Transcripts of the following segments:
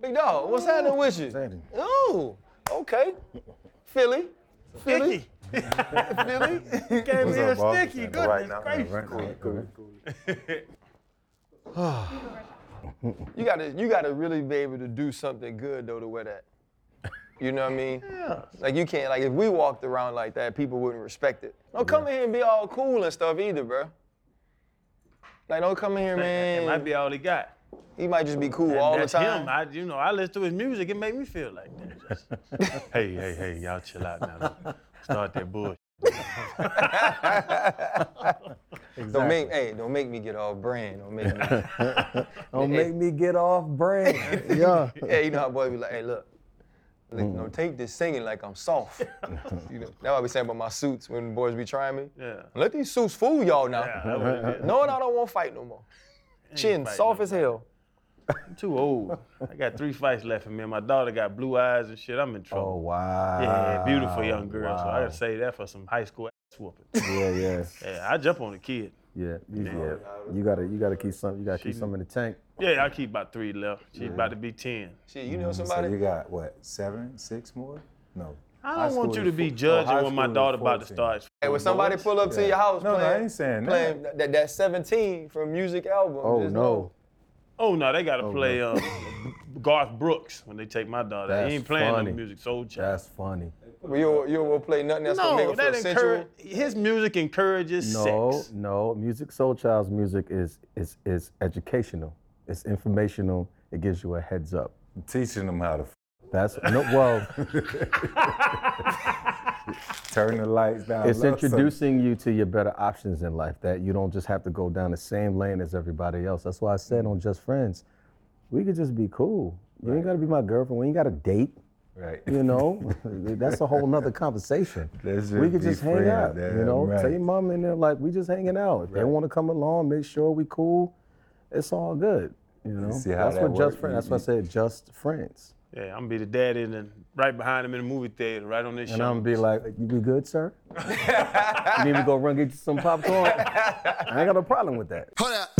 Big dog, what's happening with you? happening? Oh, okay. Philly. Philly. Sticky. Philly. Came What's here up, boss? sticky. Right Goodness now. gracious. Right now. Cool, cool. You gotta you gotta really be able to do something good though to wear that. You know what I mean? Yeah. Like you can't like if we walked around like that, people wouldn't respect it. Don't come in here and be all cool and stuff either, bro. Like don't come in here, man. It might be all he got. He might just be cool And all the that's time. him. I, you know, I listen to his music. It make me feel like that. hey, hey, hey, y'all chill out now. Start that bullshit. Don't make hey, don't make me get off brand. Don't make me. Don't make me get off brand. yeah. yeah, you know how boys be like, hey, look. Like, Mm. no, take this singing like I'm soft. you know, that's what I be saying about my suits when boys be trying me. Yeah. Let these suits fool y'all now. Yeah, that's what it is. Knowing I don't want to fight no more. Chin soft as hell. I'm too old. I got three fights left in me. and My daughter got blue eyes and shit. I'm in trouble. Oh wow. Yeah, beautiful young girl. So I gotta say that for some high school ass whooping. Yeah, yeah, Yeah, I jump on the kid. yeah. You, yeah. You gotta, you gotta keep some. You gotta keep She- some in the tank. Yeah, I keep about three left. She's about to be ten. Shit, you know somebody? So somebody? you got what, seven, six more? No. I don't want you to be four- oh, judging high when my daughter about to 14. start. hey, when somebody pull up to your house No, no, playing, I ain't saying that. playing that. that, 17 from music album. Oh no. know. Oh no, they gotta play um, Garth Brooks when they take my daughter. That's he ain't playing funny. no Musiq Soulchild. That's funny. Well, you you will play nothing that's gonna No, make that feel sensual. encourage, his music encourages No, sex. no. Musiq Soulchild's music is is is educational. It's informational. It gives you a heads up. Teaching them how to f- That's no. Well, turn the lights down. it's introducing you to your better options in life. That you don't just have to go down the same lane as everybody else. That's why I said on Just Friends, we could just be cool. You ain't gotta be my girlfriend. We ain't got to date. Right. You know, that's a whole nother conversation. We could just hang out. You know, right. tell your mom and they're like, we just hanging out. If they want to come along, make sure we cool. It's all good. You know, that's that what just friends. That's why I said just friends. Yeah, I'm gonna be the daddy and then right behind him in the movie theater, right on this show. And show. I'm gonna be like, you be good, sir? you need me to go run get you some popcorn? I ain't got no problem with that. Hold up,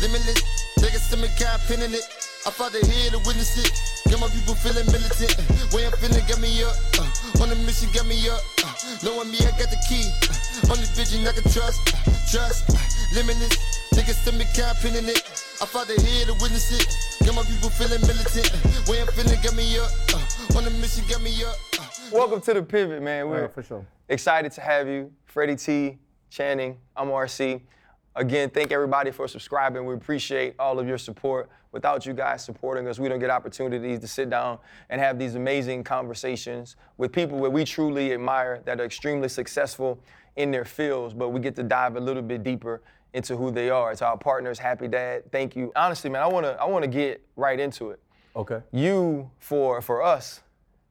limitless. Niggas to me, got pin in it. I fought the head to witness it. Get my people feeling militant. Way I'm feeling, get me up. Uh, on the mission, get me up. Uh, knowing me, I got the key. Uh, only vision I can trust. Trust, limitless. Niggas to me, got pin in it. I fought the head to witness it. Get my people feeling militant. Way I'm feeling, get me up. Uh, on the mission, get me up. Uh, Welcome to the pivot, man. We're Yeah, for sure. excited to have you, Freddie T, Channing. I'm RC. Again, thank everybody for subscribing. We appreciate all of your support. Without you guys supporting us, we don't get opportunities to sit down and have these amazing conversations with people that we truly admire that are extremely successful in their fields, but we get to dive a little bit deeper into who they are. To our partners, Happy Dad, thank you. Honestly, man, I wanna I wanna get right into it Okay. you for for us,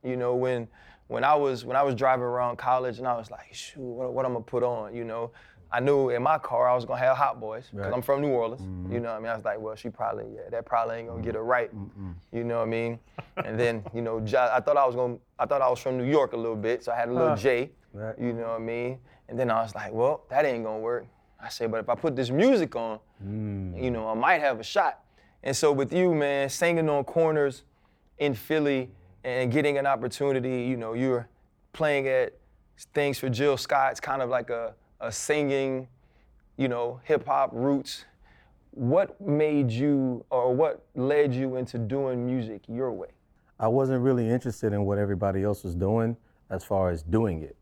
you know, when when I was when I was driving around college and I was like, shoot, what, what I'm gonna put on, you know. I knew in my car I was gonna have Hot Boys because Right. I'm from New Orleans. Mm-hmm. You know what I mean? I was like, well, she probably, yeah, that probably ain't gonna get her right. You know what I mean? and then, you know, J- I thought I was gonna, I thought I was from New York a little bit, so I had a little J. Right. You know what I mean? And then I was like, well, that ain't gonna work. I say, but if I put this music on, you hmm. know, I might have a shot. And so with you, man, singing on corners in Philly and getting an opportunity, you know, you're playing at things for Jill Scott. It's kind of like a, a singing, you know, hip hop roots. What made you or what led you into doing music your way? I wasn't really interested in what everybody else was doing as far as doing it.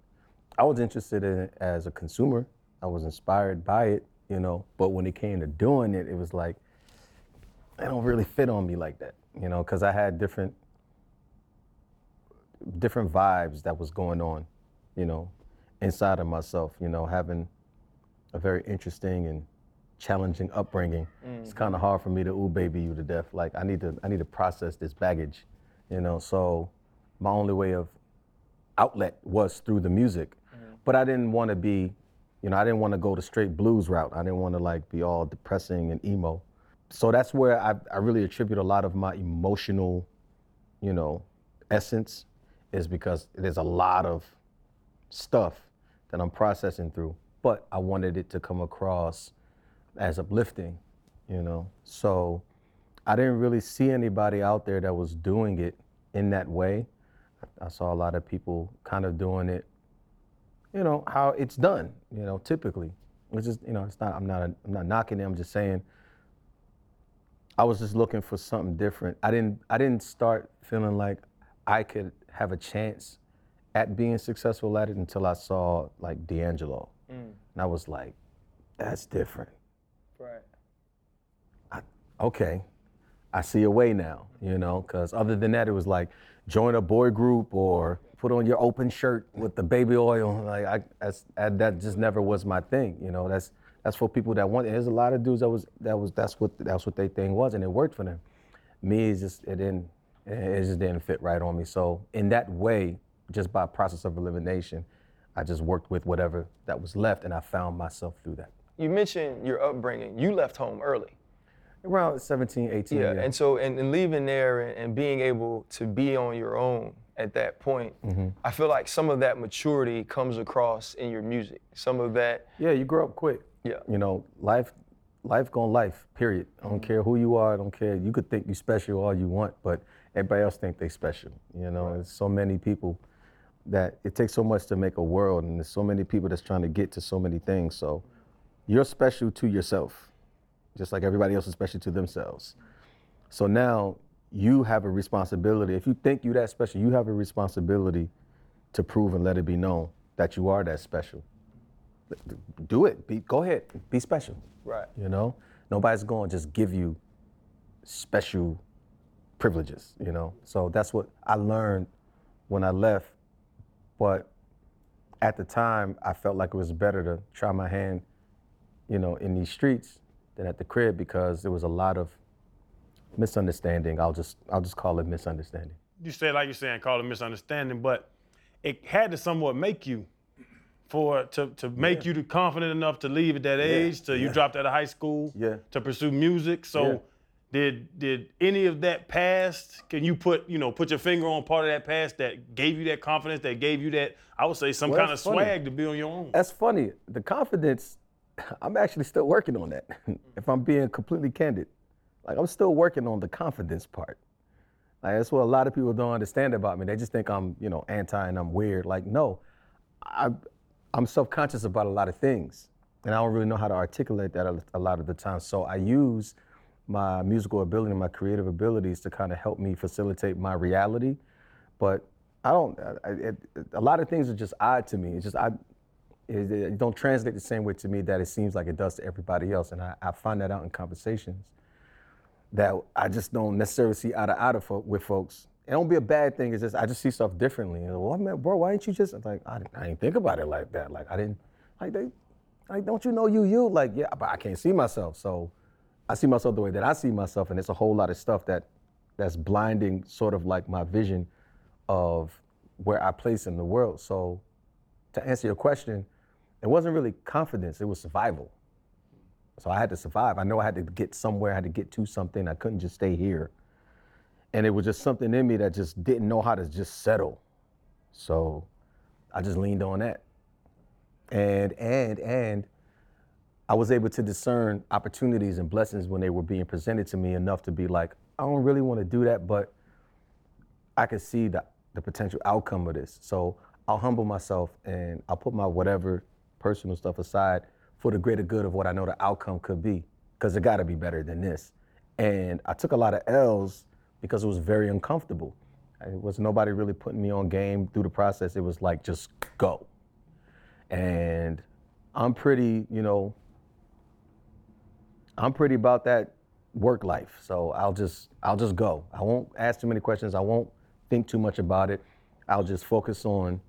I was interested in it as a consumer. I was inspired by it, you know, but when it came to doing it, it was like, it don't really fit on me like that, you know, because I had different different vibes that was going on, you know, inside of myself, you know, having a very interesting and challenging upbringing. It's mm-hmm. kind of hard for me to ooh baby you to death. Like I need to I need to process this baggage, you know. So my only way of outlet was through the music. Mm-hmm. But I didn't want to be, you know, I didn't want to go the straight blues route. I didn't want to like be all depressing and emo. So that's where I, I really attribute a lot of my emotional, you know, essence is because there's a lot of stuff that I'm processing through. But I wanted it to come across as uplifting, you know. So I didn't really see anybody out there that was doing it in that way. I, saw a lot of people kind of doing it, you know, how it's done, you know, typically. It's just, you know, it's not, I'm not, I'm not knocking it, I'm just saying, I was just looking for something different. I didn't, I didn't start feeling like I could have a chance at being successful at it until I saw like D'Angelo. Mm. And I was like, that's different. Right. okay, I see a way now, you know, because other than that, it was like join a boy group or put on your open shirt with the baby oil. Like I, that's, I, that just never was my thing, you know. That's that's for people that want. And there's a lot of dudes that was that was that's what that's what their thing was, and it worked for them. Me, it's just it didn't it just didn't fit right on me. So in that way, just by process of elimination, I just worked with whatever that was left, and I found myself through that. You mentioned your upbringing. You left home early. Around 17, 18. Yeah, and so and, and leaving there and, and being able to be on your own at that point, mm-hmm. I feel like some of that maturity comes across in your music. Some of that, Yeah, you grow up quick. Yeah. You know, life, life gonna life. Period. I don't care who you are. I don't care. You could think you special all you want, but everybody else think they special. You know, there's so many people that it takes so much to make a world, and there's so many people that's trying to get to so many things. So, you're special to yourself, just like everybody else is special to themselves. So now you have a responsibility. If you think you're that special, you have a responsibility to prove and let it be known that you are that special do it. Be, go ahead. Be special. right? You know, nobody's going to just give you special privileges. You know, so that's what I learned when I left. But at the time, I felt like it was better to try my hand, you know, in these streets than at the crib because there was a lot of misunderstanding. I'll just I'll just call it misunderstanding. you say like you're saying, call it misunderstanding, but it had to somewhat make you for to to make you confident enough to leave at that age. To you dropped out of high school. Yeah. To pursue music. So. Yeah. Did did any of that past? Can you put you know put your finger on part of that past that gave you that confidence? That gave you that I would say some Well, kind of funny. swag to be on your own. That's funny. The confidence, I'm actually still working on that. if I'm being completely candid, like I'm still working on the confidence part. Like that's what a lot of people don't understand about me. They just think I'm, you know, anti and I'm weird. Like no, I, I'm self-conscious about a lot of things, and I don't really know how to articulate that a, lot of the time. So I use my musical ability my creative abilities to kind of help me facilitate my reality. But I don't. I, it, a lot of things are just odd to me. It's just I it, it don't translate the same way to me that it seems like it does to everybody else. And I, I find that out in conversations that I just don't necessarily see eye to eye to fo- with folks. It don't be a bad thing. It's just I just see stuff differently. Well, bro, why didn't you just like I, didn't- I didn't think about it like that. Like I didn't like they like don't you know you you like yeah, but I can't see myself. So I see myself the way that I see myself, and it's a whole lot of stuff that that's blinding, sort of like my vision of where I place in the world. So to answer your question, it wasn't really confidence, it was survival. So I had to survive. I know I had to get somewhere, I had to get to something. I couldn't just stay here. And it was just something in me that just didn't know how to just settle. So I just leaned on that. And and and I was able to discern opportunities and blessings when they were being presented to me enough to be like, I don't really want to do that, but I can see the, the potential outcome of this. So I'll humble myself and I'll put my whatever personal stuff aside for the greater good of what I know the outcome could be, because it got to be better than this. And I took a lot of L's because it was very uncomfortable. It was nobody really putting me on game through the process. It was like just go. And I'm pretty, you know, I'm pretty about that work life. So I'll just I'll just go. I won't ask too many questions. I won't think too much about it. I'll just focus on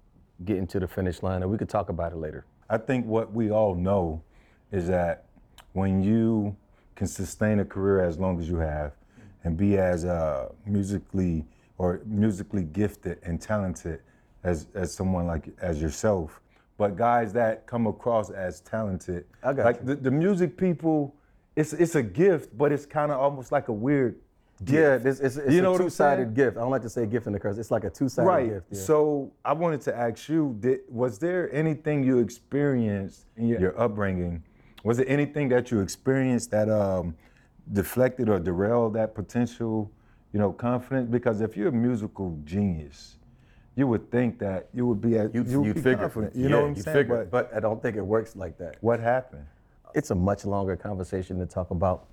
getting to the finish line and we could talk about it later. I think what we all know is that when you can sustain a career as long as you have and be as uh, musically or musically gifted and talented as, as someone like as yourself, but guys that come across as talented, I got like you. The, the music people, it's it's a gift, but it's kind of almost like a weird Yeah, gift. this it's, it's You know a two-sided gift. I don't like to say gift in the curse. It's like a two-sided right. gift. yeah. So I wanted to ask you: did, Was there anything you experienced in your, your upbringing? Was there anything that you experienced that um, deflected or derailed that potential, you know, confidence? Because if you're a musical genius, you would think that you would be at You, you would figure, confident. You yeah, know what I'm saying? figure, but but I don't think it works like that. what happened? It's a much longer conversation to talk about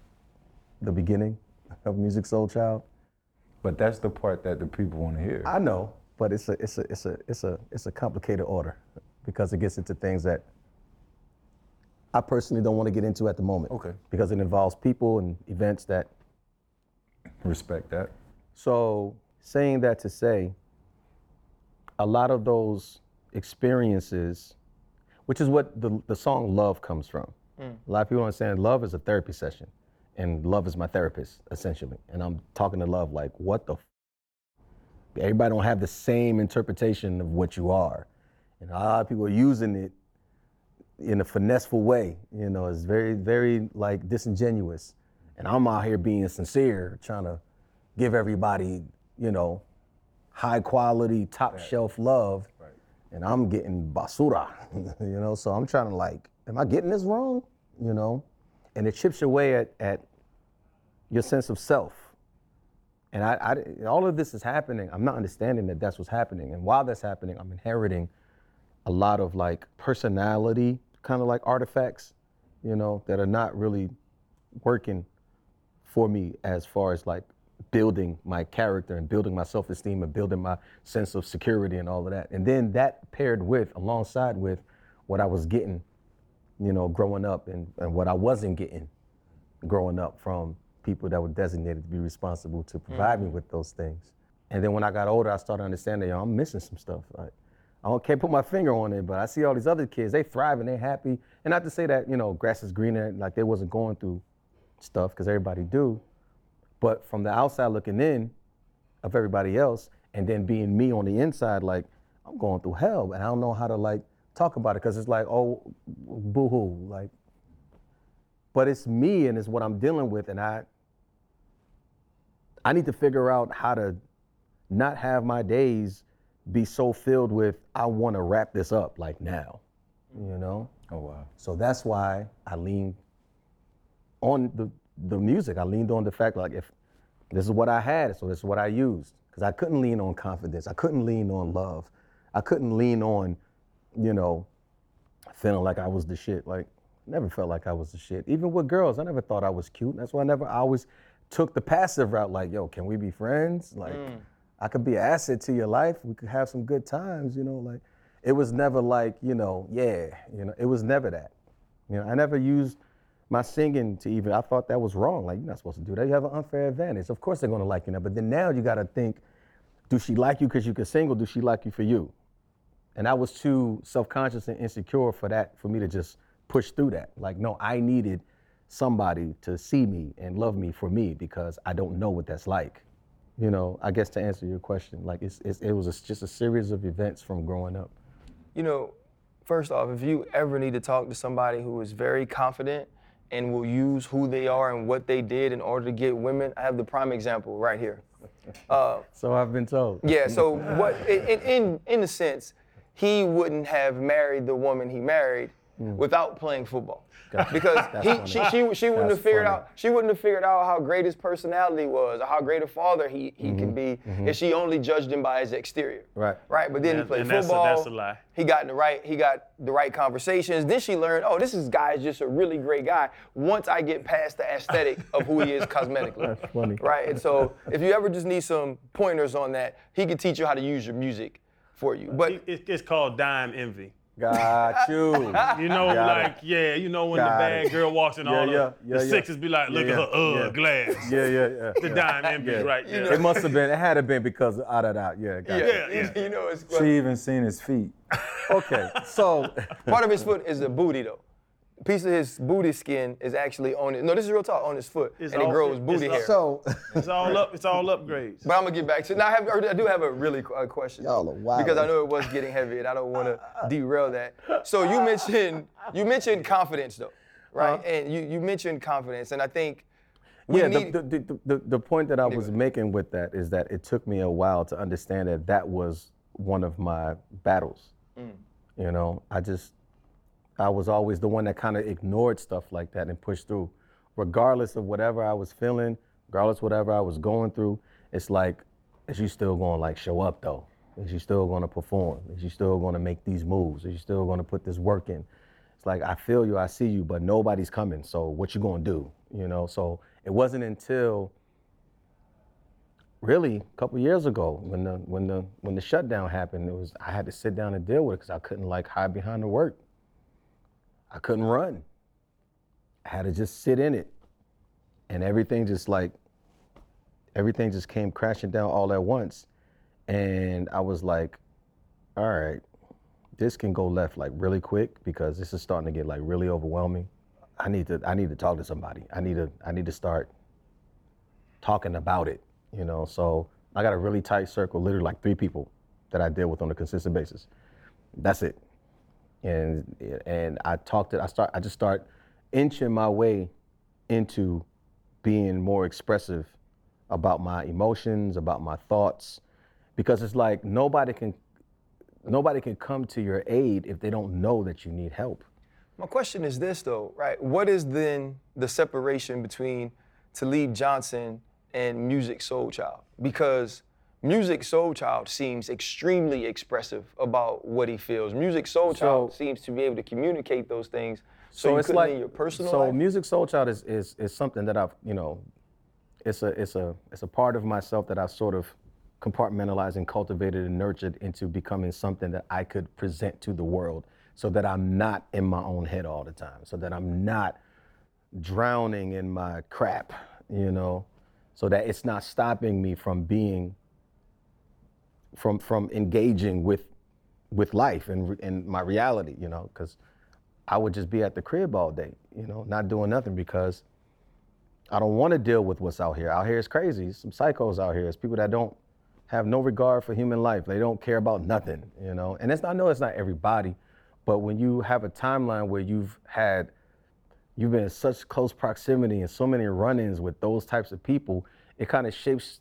the beginning of Musiq Soulchild. But that's the part that the people want to hear. I know, but it's a it's a it's a it's a it's a complicated order because it gets into things that I personally don't want to get into at the moment. Okay. Because it involves people and events that Respect that. So, saying that to say, a lot of those experiences, which is what the, the song Love comes from. Mm. A lot of people understand love is a therapy session, and love is my therapist, essentially. And I'm talking to love like, what the? F-? Everybody don't have the same interpretation of what you are. And a lot of people are using it in a finesseful way. You know, it's very, very like disingenuous. And I'm out here being sincere, trying to give everybody, you know, high quality, top shelf love. right. And I'm getting basura, you know. So I'm trying to like, am I getting this wrong? You know, and it chips away at at your sense of self. And I, I, all of this is happening. I'm not understanding that that's what's happening. And while that's happening, I'm inheriting a lot of like personality kind of like artifacts, you know, that are not really working for me as far as like building my character and building my self-esteem and building my sense of security and all of that. And then that paired with alongside with what I was getting, you know, growing up and, and what I wasn't getting growing up from people that were designated to be responsible to provide me mm-hmm. with those things. And then when I got older, I started understanding, yo, I'm missing some stuff. Like, I can't put my finger on it, but I see all these other kids, they thrive and they happy. And not to say that, you know, grass is greener, like they wasn't going through stuff, because everybody do. But from the outside looking in of everybody else, and then being me on the inside, like, I'm going through hell, and I don't know how to like talk about it, because it's like, oh, boo-hoo, like, but it's me and it's what I'm dealing with, and I I need to figure out how to not have my days be so filled with I want to wrap this up like now, you know. Oh wow. So that's why I leaned on the the music. I leaned on the fact like if this is what I had, so this is what I used. Because I couldn't lean on confidence. I couldn't lean on love. I couldn't lean on, you know, feeling like I was the shit. Like never felt like I was the shit. Even with girls, I never thought I was cute. That's why I never I always took the passive route, like, yo, can we be friends? Like mm. I could be an asset to your life. We could have some good times, you know, like it was never like, you know, yeah, you know, it was never that. You know, I never used my singing to even I thought that was wrong. Like you're not supposed to do that. You have an unfair advantage. Of course they're gonna like you now. But then now you gotta think, do she like you because you can sing or do she like you for you? And I was too self-conscious and insecure for that, for me to just push through that. Like, no, I needed somebody to see me and love me for me because I don't know what that's like. You know, I guess to answer your question, like it's, it's, it was a, just a series of events from growing up. you know, first off, if you ever need to talk to somebody who is very confident and will use who they are and what they did in order to get women, I have the prime example right here. Uh, So I've been told. yeah. So what? In in in a sense, he wouldn't have married the woman he married hmm. without playing football, because he she she, she wouldn't That's have figured funny. out she wouldn't have figured out how great his personality was or how great a father he he can mm-hmm. be mm-hmm. if she only judged him by his exterior. Right. Right. But then he played and that's a- football. that's a lie. He got in the right. He got the right conversations. Then she learned, oh, this is guy's just a really great guy. Once I get past the aesthetic of who he is cosmetically, That's funny. right? And so, if you ever just need some pointers on that, he can teach you how to use your music for you. But It- it's, it's called dime envy. Got you. You know, Got like yeah, you know when Got the bad it. girl walks in, Yeah, all the, yeah, the yeah, yeah. sixes be like, look Yeah, at her, yeah, uh, yeah. glass. Yeah, yeah, yeah. The yeah. dime envy Yeah. right there. It must have been. It had to been because of out of that. Yeah. Got yeah, it. Yeah, yeah. You, know, it's She even seen his feet. Okay. So. part of his foot is the booty though. A piece of his booty skin is actually on it. No, this is real talk on his foot, It's and it all- grows it's booty all- hair. So. It's all up. It's all upgrades. But I'm gonna get back to. It. Now I, have, I do have a really qu- uh, question. Y'all are wild. Because I know it was getting heavy, and I don't want to derail that. So you mentioned you mentioned confidence though, right? And you you mentioned confidence, and I think we yeah, need. the, the, the, the, the point that I was making with that is that it took me a while to understand that that was one of my battles. Mm. You know, I just, I was always the one that kind of ignored stuff like that and pushed through regardless of whatever I was feeling, regardless of whatever I was going through, it's like, is you still gonna like show up though? Is you still gonna perform? Is you still gonna make these moves? Is you still gonna put this work in? It's like I feel you, I see you, but nobody's coming. So what you gonna do? You know. So it wasn't until really a couple years ago when the when the when the shutdown happened, it was I had to sit down and deal with it because I couldn't like hide behind the work. I couldn't run. I had to just sit in it, and everything just like everything just came crashing down all at once, and I was like, all right, this can go left like really quick because this is starting to get like really overwhelming. I need to I need to talk to somebody. I need to I need to start talking about it you know. So I got a really tight circle, literally like three people that I deal with on a consistent basis. That's it. And and I talked to I start I just start inching my way into being more expressive about my emotions, about my thoughts, because it's like nobody can nobody can come to your aid if they don't know that you need help. My question is this though, right? What is then the separation between Talib Johnson and Musiq Soulchild because Musiq Soulchild seems extremely expressive about what he feels. Musiq Soulchild So- seems to be able to communicate those things. So, you it's like in your personal so life. Musiq Soulchild is, is is something that I've you know it's a it's a it's a part of myself that I've sort of compartmentalized and cultivated and nurtured into becoming something that I could present to the world so that I'm not in my own head all the time so that I'm not drowning in my crap you know so that it's not stopping me from being from from engaging with with life and and my reality you know because I would just be at the crib all day, you know, not doing nothing because I don't want to deal with what's out here. Out here is crazy. Some psychos out here. It's people that don't have no regard for human life. They don't care about nothing, you know. And it's I know it's not everybody, but when you have a timeline where you've had you've been in such close proximity and so many run-ins with those types of people, it kind of shapes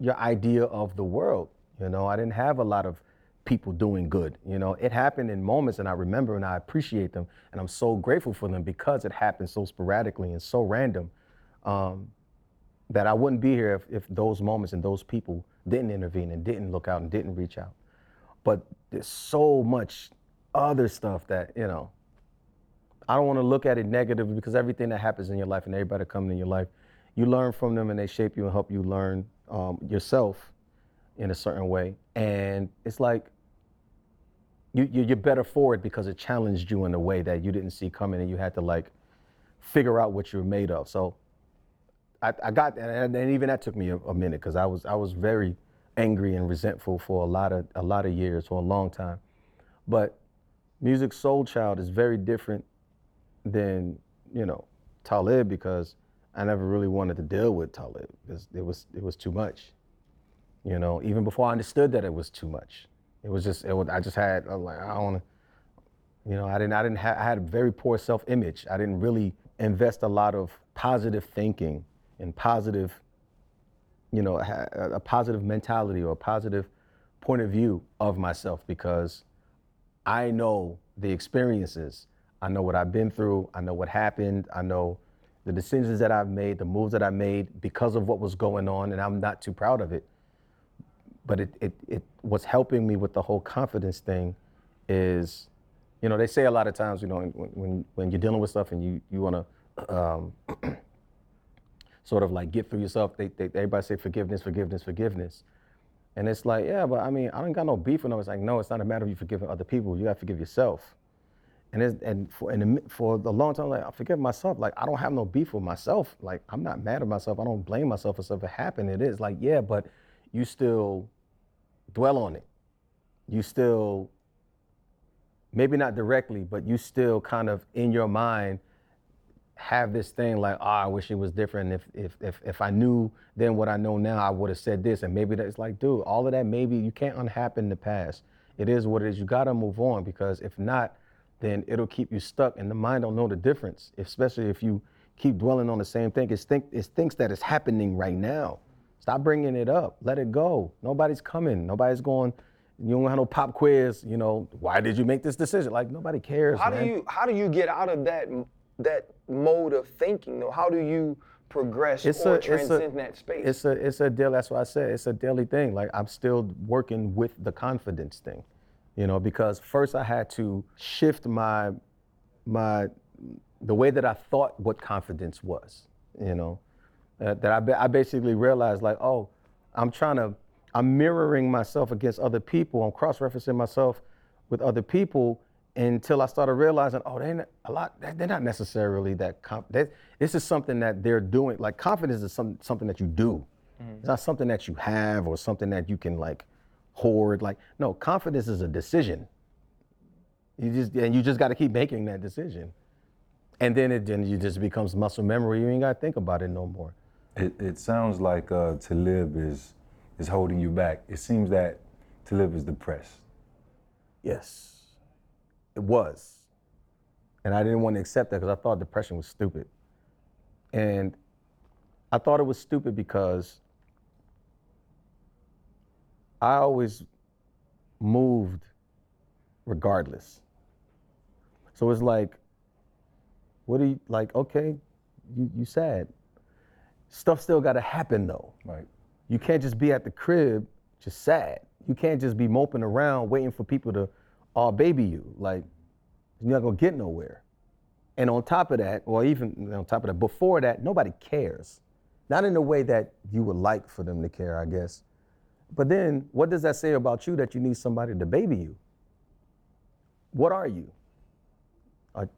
your idea of the world. You know, I didn't have a lot of people doing good. You know, it happened in moments and I remember and I appreciate them and I'm so grateful for them because it happened so sporadically and so random um, that I wouldn't be here if, if those moments and those people didn't intervene and didn't look out and didn't reach out. But there's so much other stuff that, you know, I don't want to look at it negatively because everything that happens in your life and everybody coming in your life, you learn from them and they shape you and help you learn um, yourself in a certain way. And it's like you, you you're better for it because it challenged you in a way that you didn't see coming and you had to like figure out what you're made of. So I, I got and, and even that took me a, a minute because I was I was very angry and resentful for a lot of a lot of years for a long time. But Musiq Soulchild is very different than you know Talib because I never really wanted to deal with Talib because it was it was too much. You know, even before I understood that it was too much, it was just it was, I just had I like I don't. You know, I didn't I didn't have I had a very poor self-image. I didn't really invest a lot of positive thinking and positive, you know, a positive mentality or a positive point of view of myself because I know the experiences. I know what I've been through. I know what happened. I know the decisions that I've made, the moves that I made because of what was going on, and I'm not too proud of it. But it, it, it what's helping me with the whole confidence thing is, you know, they say a lot of times, you know, when, when, when you're dealing with stuff and you, you want to um, sort of like get through yourself, they, they, everybody say forgiveness, forgiveness, forgiveness. And it's like, yeah, but I mean, I don't got no beef with them. It's like, no, it's not a matter of you forgiving other people. You got to forgive yourself. And it's, and for and the for a long time, like I forgive myself. Like I don't have no beef with myself. Like I'm not mad at myself. I don't blame myself for stuff that happened. It is like, yeah, but you still dwell on it. You still, maybe not directly, but you still kind of in your mind have this thing like, oh, I wish it was different. If if if if I knew then what I know now, I would have said this. And maybe that's like, dude, all of that maybe you can't unhappen the past. It is what it is. You gotta move on because if not, then it'll keep you stuck and the mind don't know the difference, especially if you keep dwelling on the same thing. It's think it's things that is happening right now. Stop bringing it up. Let it go. Nobody's coming. Nobody's going. You don't have no pop quiz. You know, why did you make this decision? Like nobody cares. how man. do you how do you get out of that that mode of thinking though? How do you progress It's or a- it's a- transcend that space? It's a it's a deal. That's what I said. It's a daily thing. Like I'm still working with the confidence thing, you know, because first I had to shift my my the way that I thought what confidence was, you know, uh, that I I basically realized like, oh, I'm trying to I'm mirroring myself against other people. I'm cross-referencing myself with other people until I started realizing, oh, they not, a lot. They're not necessarily that. Comp- this is something that they're doing. Like confidence is some, something that you do. It's not something that you have or something that you can like hoard. Like no, confidence is a decision. You just and you just got to keep making that decision, and then it then you just becomes muscle memory. You ain't got to think about it no more. It, it sounds like uh, Talib is is holding you back. It seems that Talib is depressed. Yes, it was. And I didn't want to accept that because I thought depression was stupid. And I thought it was stupid because I always moved regardless. So it's like, what do you like? Okay, you you sad. Stuff still got to happen though. Right. You can't just be at the crib just sad. You can't just be moping around waiting for people to all baby you. Like you're not gonna get nowhere. And on top of that, or even on top of that, before that, nobody cares. Not in the way that you would like for them to care, I guess. But then what does that say about you that you need somebody to baby you? What are you? Are-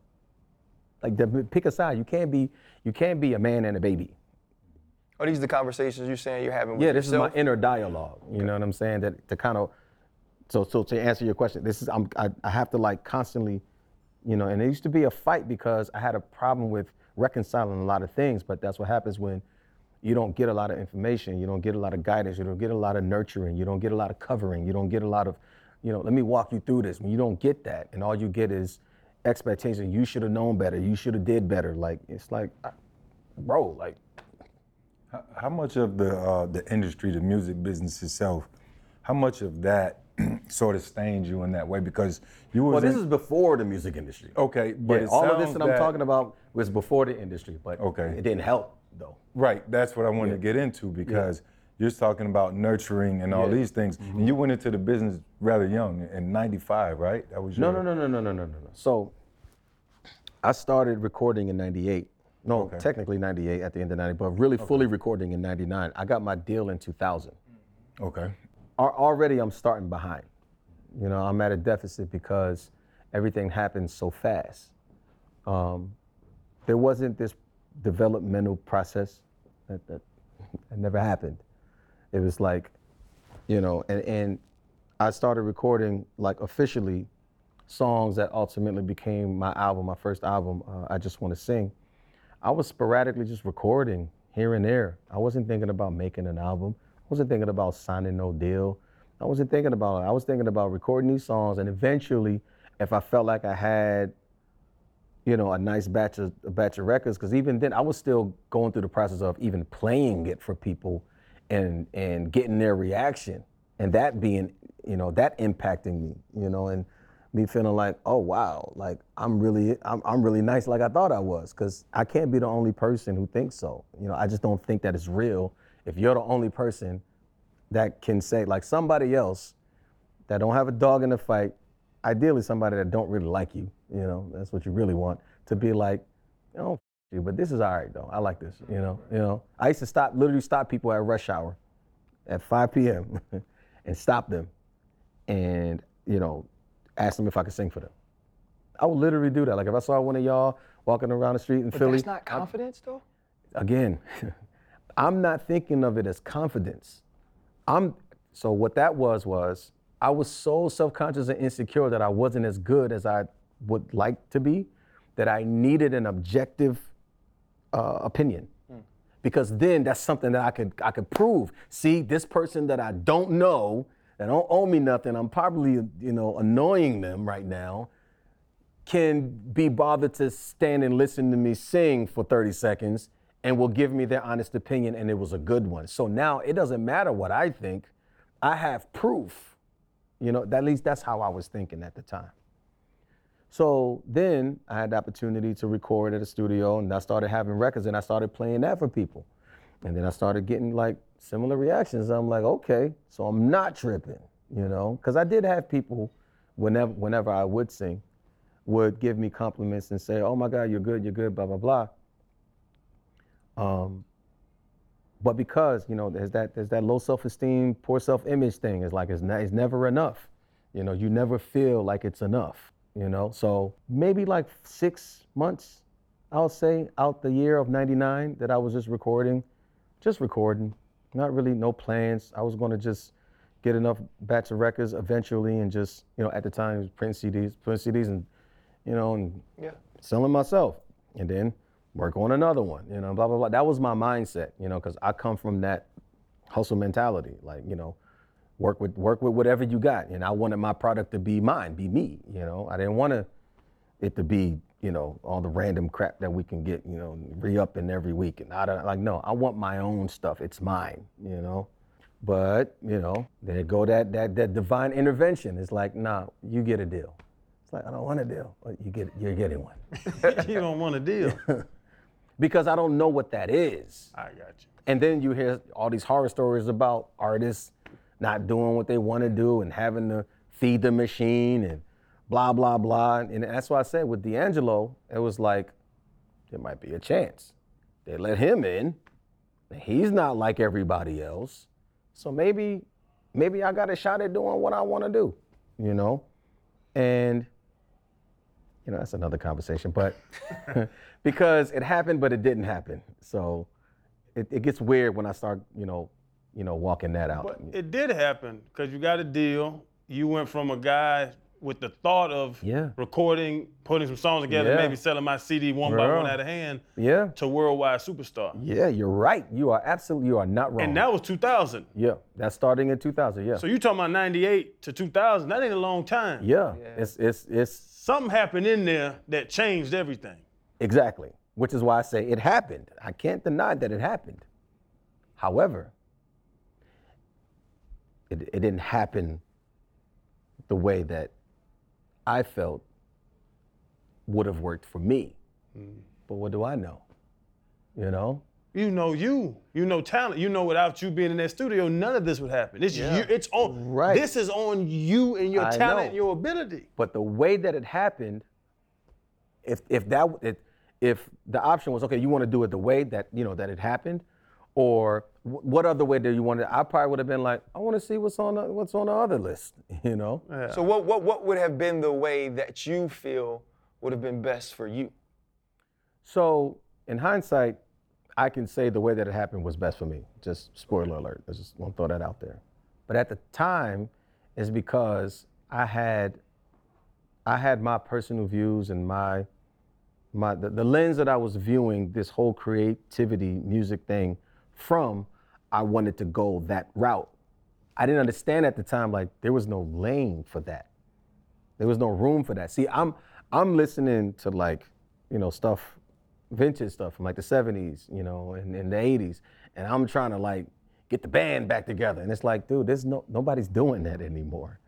like pick a side. You can't be you can't be a man and a baby. Are these the conversations you're saying you're having with Yeah, this yourself? is my inner dialogue. You know what I'm saying? That to kind of so so to answer your question, this is I'm, I I have to like constantly, you know, and it used to be a fight because I had a problem with reconciling a lot of things. But that's what happens when you don't get a lot of information, you don't get a lot of guidance, you don't get a lot of nurturing, you don't get a lot of covering, you don't get a lot of, you know, let me walk you through this. When you don't get that, and all you get is expectation. You should have known better. You should have did better. Like it's like, I- bro, like How- How much of the uh, the industry, the music business itself, how much of that sort of stained you in that way? Because you was Well, this in- is before the music industry. okay, but it all of this sounds that I'm talking about was before the industry, but Okay. it didn't help though. Right, that's what I wanted to get into because you're talking about nurturing and all Yeah. Mm-hmm. these things, and you went into the business rather young in '95, right? That was your, no, no, no, no, no, no, no. no. So I started recording in '98. No, Okay. technically '98 at the end of '90, but really fully recording in '99. I got my deal in 2000. Okay, Already, I'm starting behind. You know, I'm at a deficit because everything happened so fast. Um, there wasn't this developmental process that, that, that never happened. It was like, you know, and, and I started recording like officially songs that ultimately became my album, my first album, uh, I Just Want to Sing. I was sporadically just recording here and there. I wasn't thinking about making an album. I wasn't thinking about signing no deal. I wasn't thinking about it. I was thinking about recording these songs and eventually, if I felt like I had, you know, a nice batch of a batch of records, because even then I was still going through the process of even playing it for people and and getting their reaction and that being, you know, that impacting me, you know, and me feeling like, oh wow, like I'm really I'm, I'm really nice like I thought I was, because I can't be the only person who thinks so. You know, I just don't think that it's real. If you're the only person that can say like somebody else that don't have a dog in the fight, ideally somebody that don't really like you, you know, that's what you really want, to be like, you know, you, but this is all right though. I like this, you know, you know. I used to stop, literally stop people at rush hour at 5 p.m. and stop them and, you know, ask them if I could sing for them. I would literally do that. Like if I saw one of y'all walking around the street in But Philly, that's not confidence though. again, I'm not thinking of it as confidence. I'm so what that was was I was so self-conscious and insecure that I wasn't as good as I would like to be, that I needed an objective uh, opinion. Because then that's something that I could I could prove. See, this person that I don't know, that don't owe me nothing, I'm probably you know annoying them right now can be bothered to stand and listen to me sing for 30 seconds and will give me their honest opinion and it was a good one. So now it doesn't matter what I think. I have proof. You know, at least that's how I was thinking at the time. So then I had the opportunity to record at a studio and I started having records and I started playing that for people. And then I started getting like similar reactions. I'm like, okay, so I'm not tripping, you know? Because I did have people, whenever, whenever I would sing, would give me compliments and say, oh my God, you're good, you're good, blah, blah, blah. Um, but because, you know, there's that, there's that low self-esteem, poor self-image thing. It's like, it's, ne- it's never enough. You know, you never feel like it's enough, you know? So maybe like six months, I'll say, out the year of 99 that I was just recording, just recording, not really no plans. I was gonna just get enough batch of records eventually and just, you know, at the time, print CDs, print CDs and, you know, and Yeah. selling myself and then work on another one, you know, blah, blah, blah. That was my mindset, you know, because I come from that hustle mentality. Like, you know, work with work with whatever you got. And I wanted my product to be mine, be me, you know. I didn't want to it to be, you know, all the random crap that we can get, you know, re-upping every week. And I don't like no, I want my own stuff. It's mine, you know. But, you know, there go that that that divine intervention. It's like, nah, you get a deal. It's like, I don't want a deal. But you get you're getting one. you don't want a deal. because I don't know what that is. I got you. And then you hear all these horror stories about artists not doing what they want to do and having to feed the machine and blah, blah, blah. And that's why I said with D'Angelo, it was like, there might be a chance. They let him in. He's not like everybody else. So maybe, maybe I got a shot at doing what I want to do, you know? And, you know, that's another conversation, but because it happened, but it didn't happen. So it, it gets weird when I start, you know, you know, walking that out. But it did happen because you got a deal. You went from a guy with the thought of Yeah. recording, putting some songs together, Yeah. maybe selling my CD one by one out of hand yeah, to worldwide superstar. yeah, you're right. You are absolutely, you are not wrong. And that was 2000. yeah, that's starting in 2000. Yeah, So you talking about 98 to 2000? That ain't a long time. yeah, it's it's it's Something happened in there that changed everything. exactly. Which is why I say it happened. I can't deny that it happened. However, it it didn't happen the way that I felt would have worked for me. Hmm. But what do I know? You know? You know you. You know talent. You know without you being in that studio, none of this would happen. It's you. It's on. Right. This is on you and your I talent, and your ability. But the way that it happened, if if that if, if the option was okay, you want to do it the way that you know that it happened, or what other way do you want it? I probably would have been like, I want to see what's on the, what's on the other list, you know. So what, what what would have been the way that you feel would have been best for you? So in hindsight, I can say the way that it happened was best for me. Just spoiler alert. I just want to throw that out there. But at the time, it's because I had I had my personal views and my my the, the lens that I was viewing this whole creativity music thing from, I wanted to go that route. I didn't understand at the time like there was no lane for that. There was no room for that. See, I'm I'm listening to like, you know, stuff, vintage stuff from like the 70s, you know, and, the 80s. And I'm trying to like get the band back together. And it's like, dude, there's no nobody's doing that anymore.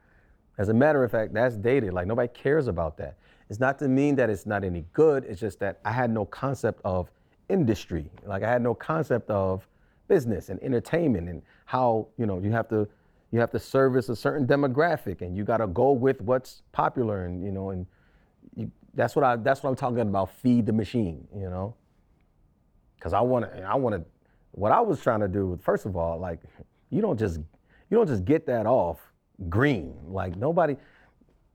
As a matter of fact, that's dated. Like nobody cares about that. It's not to mean that it's not any good. It's just that I had no concept of industry. Like I had no concept of business and entertainment and how you know you have to you have to service a certain demographic and you got to go with what's popular and you know and you, that's what I that's what I'm talking about. Feed the machine, you know. Because I want to I want to what I was trying to do. First of all, like you don't just you don't just get that off green. Like nobody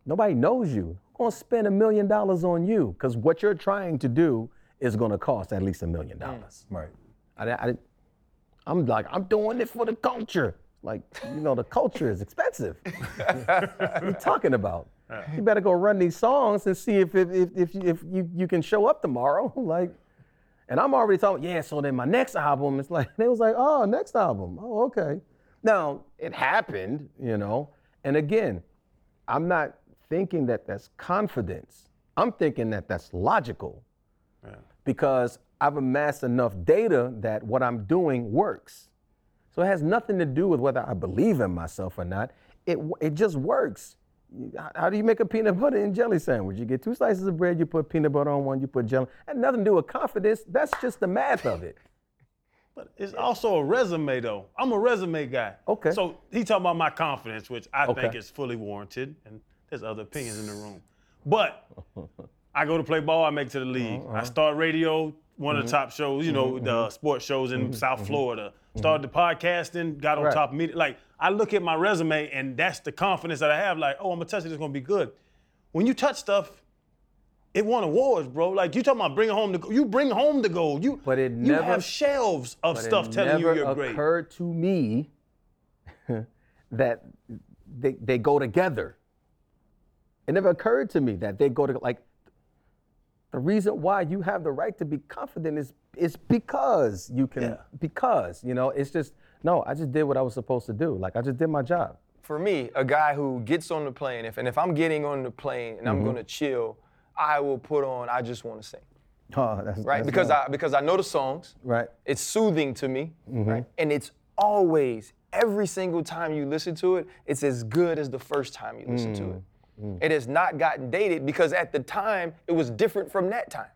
nobody knows you. I'm gonna spend a million dollars on you because what you're trying to do is gonna cost at least a million dollars. Mm. Right. I, I, I'm like, I'm doing it for the culture. Like, you know, the culture is expensive. what are you talking about? You better go run these songs and see if if if, if, you, if you, you can show up tomorrow. like, and I'm already talking, yeah, so then my next album, it's like, they was like, oh, next album. Oh, okay. Now, it happened, you know, and again, I'm not thinking that that's confidence. I'm thinking that that's logical because I've amassed enough data that what I'm doing works. So it has nothing to do with whether I believe in myself or not. It, it just works. how- do you make a peanut butter and jelly sandwich? You get two slices of bread, you put peanut butter on one, you put jelly. And nothing to do with confidence. That's just the math of it. But it's also a resume though. I'm a resume guy. Okay. So he talking about my confidence, which I think is fully warranted, and there's other opinions in the room. But I go to play ball, I make it to the uh-huh, league. Uh-huh. I start radio, one of the mm-hmm. top shows, you know, mm-hmm, the mm-hmm. sports shows in South Florida. Started the podcasting, got on Right. top of media. Like I look at my resume, and that's the confidence that I have. Like, oh, I'm gonna touch it, it's gonna be good. When you touch stuff, it won awards, bro. Like you talking about bringing home the gold. You bring home the gold. You But it you never- have shelves of stuff telling you you're great. It occurred to me that they, they go together. It never occurred to me that they go to like the reason why you have the right to be confident is is because you can Yeah. because you know it's just no I just did what I was supposed to do like I just did my job for me, a guy who gets on the plane, if and if I'm getting on the plane and Mm-hmm. I'm gonna chill, I will put on I just wanna sing. oh, that's, Right? that's Because right. I because I know the songs. right It's soothing to me. Mm-hmm. Right? And it's always, every single time you listen to it, it's as good as the first time you listen to it. Mm. It has not gotten dated because at the time it was different from that time.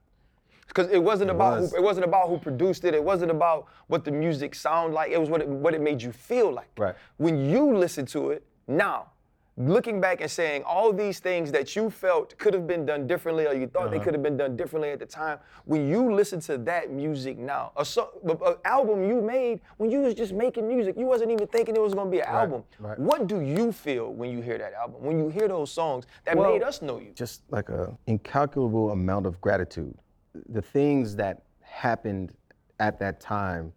Because it wasn't about was. who, it wasn't about who produced it. It wasn't about what the music sound like. It was what it, what it made you feel like. Right. When you listen to it now, looking back and saying all these things that you felt could have been done differently or you thought Uh-huh. they could have been done differently at the time, when you listen to that music now, a, so, a album you made when you was just making music, you wasn't even thinking it was gonna be an album. right. What do you feel when you hear that album? When you hear those songs that Well, made us know you? just like a incalculable amount of gratitude. The things that happened at that time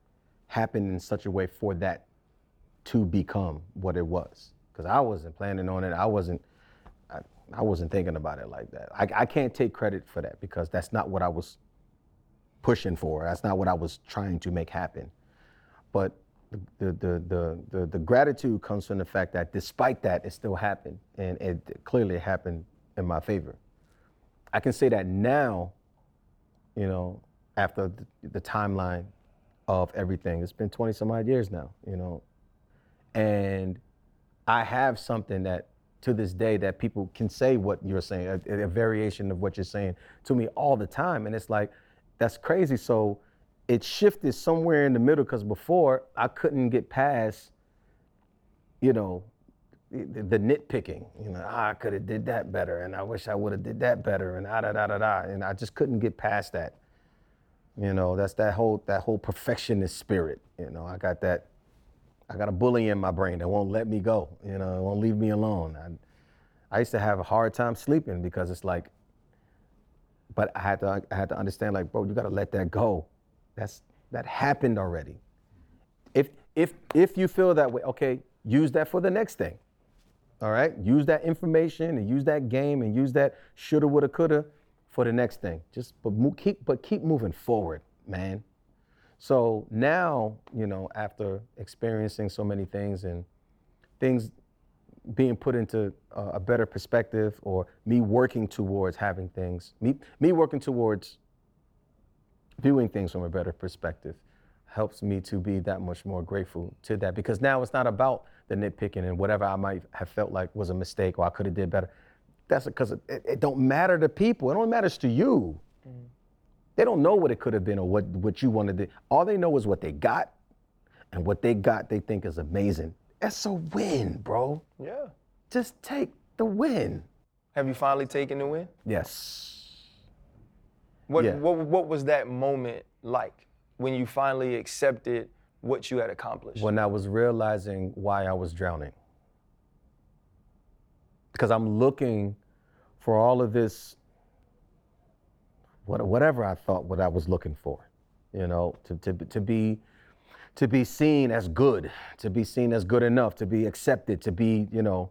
happened in such a way for that to become what it was. Because I wasn't planning on it. I wasn't. I, I wasn't thinking about it like that. I, I can't take credit for that because that's not what I was pushing for. That's not what I was trying to make happen. But the the the the, the, gratitude comes from the fact that despite that, it still happened, and it clearly happened in my favor. I can say that now, you know, after the, the timeline of everything. It's been 20 some odd years now, you know, and I have something that to this day that people can say what you're saying, a, a variation of what you're saying to me all the time, and it's like that's crazy. So it shifted somewhere in the middle because before I couldn't get past, you know, the, the nitpicking. You know, ah, I could have did that better, and I wish I would have did that better, and ah da da da da, and I just couldn't get past that. You know, that's that whole that whole perfectionist spirit. You know, I got that. I got a bully in my brain that won't let me go. You know, it won't leave me alone. I, I used to have a hard time sleeping because it's like. But I had to I had to understand like, bro, you got to let that go. That's that happened already. If if if you feel that way, okay, use that for the next thing. All right, use that information and use that game and use that shoulda, woulda, coulda for the next thing. Just but mo- keep but keep moving forward, man. So now, you know, after experiencing so many things and things being put into a, better perspective, or me working towards having things, me me working towards viewing things from a better perspective helps me to be that much more grateful to that because now it's not about the nitpicking and whatever I might have felt like was a mistake or I could have did better. That's because it, it don't matter to people. It only matters to you. Mm. They don't know what it could have been or what, what you wanted to. do. All they know is what they got, and what they got they think is amazing. That's a win, bro. Yeah. Just take the win. Have you finally taken the win? Yes. What, Yeah. what, what was that moment like when you finally accepted what you had accomplished? when I was realizing why I was drowning. Because I'm looking for all of this, what- whatever I thought what I was looking for, you know, to, to, to be to be seen as good, to be seen as good enough, to be accepted, to be, you know,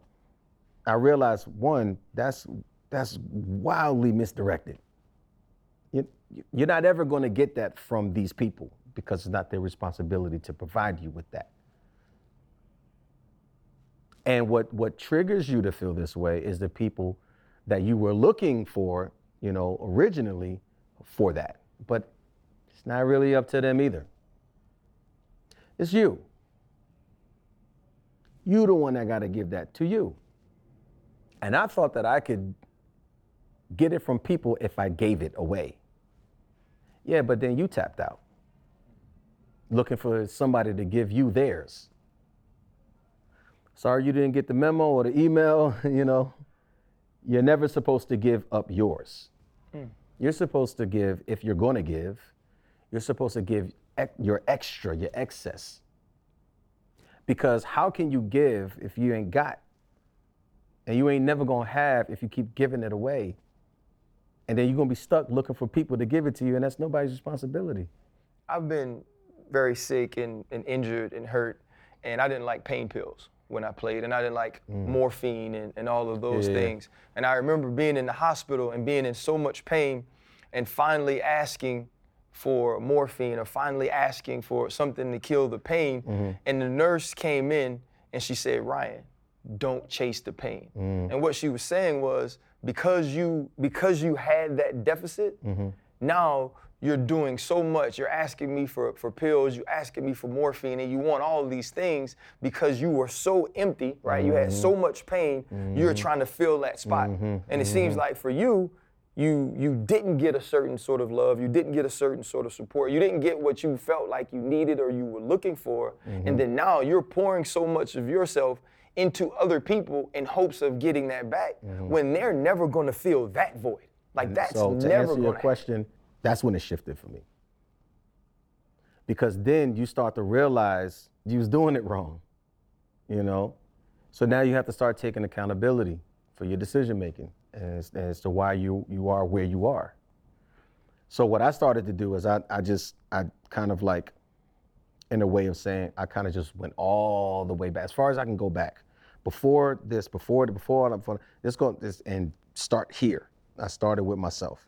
I realized one, that's that's wildly misdirected. You, you're not ever going to get that from these people because it's not their responsibility to provide you with that. And what what triggers you to feel this way is the people that you were looking for, you know, originally for that. But it's not really up to them either. It's you. You the one that got to give that to you. And I thought that I could get it from people if I gave it away. Yeah, but then you tapped out, looking for somebody to give you theirs. Sorry you didn't get the memo or the email, you know. You're never supposed to give up yours. Hmm. You're supposed to give, if you're going to give, you're supposed to give ec- your extra, your excess. Because how can you give if you ain't got? And you ain't never to have if you keep giving it away. And then you're to be stuck looking for people to give it to you, and that's nobody's responsibility. I've been very sick and, and injured and hurt, and I didn't like pain pills when I played, and I didn't like morphine and, and all of those Mm. Yeah, things. And I remember being in the hospital and being in so much pain, and finally asking for morphine or finally asking for something to kill the pain. Mm-hmm. And the nurse came in and she said, Ryan, don't chase the pain. Mm. And what she was saying was because you because you had that deficit, now you're doing so much. You're asking me for, for pills, you're asking me for morphine, and you want all of these things because you were so empty, right? You had so mm-hmm. much pain, you're mm-hmm. trying to fill that spot. Mm-hmm. And it seems like for you, you you didn't get a certain sort of love, you didn't get a certain sort of support, you didn't get what you felt like you needed or you were looking for. And then now you're pouring so much of yourself into other people in hopes of getting that back when they're never gonna fill that void. Like mm, that's so to never answer your happen. question, that's when it shifted for me. Because then you start to realize you was doing it wrong, you know. So now you have to start taking accountability for your decision making as, as to why you you are where you are. So what I started to do is I I just I kind of like in a way of saying I kind of just went all the way back as far as I can go back. Before this, before the before before let's go this and start here. I started with myself.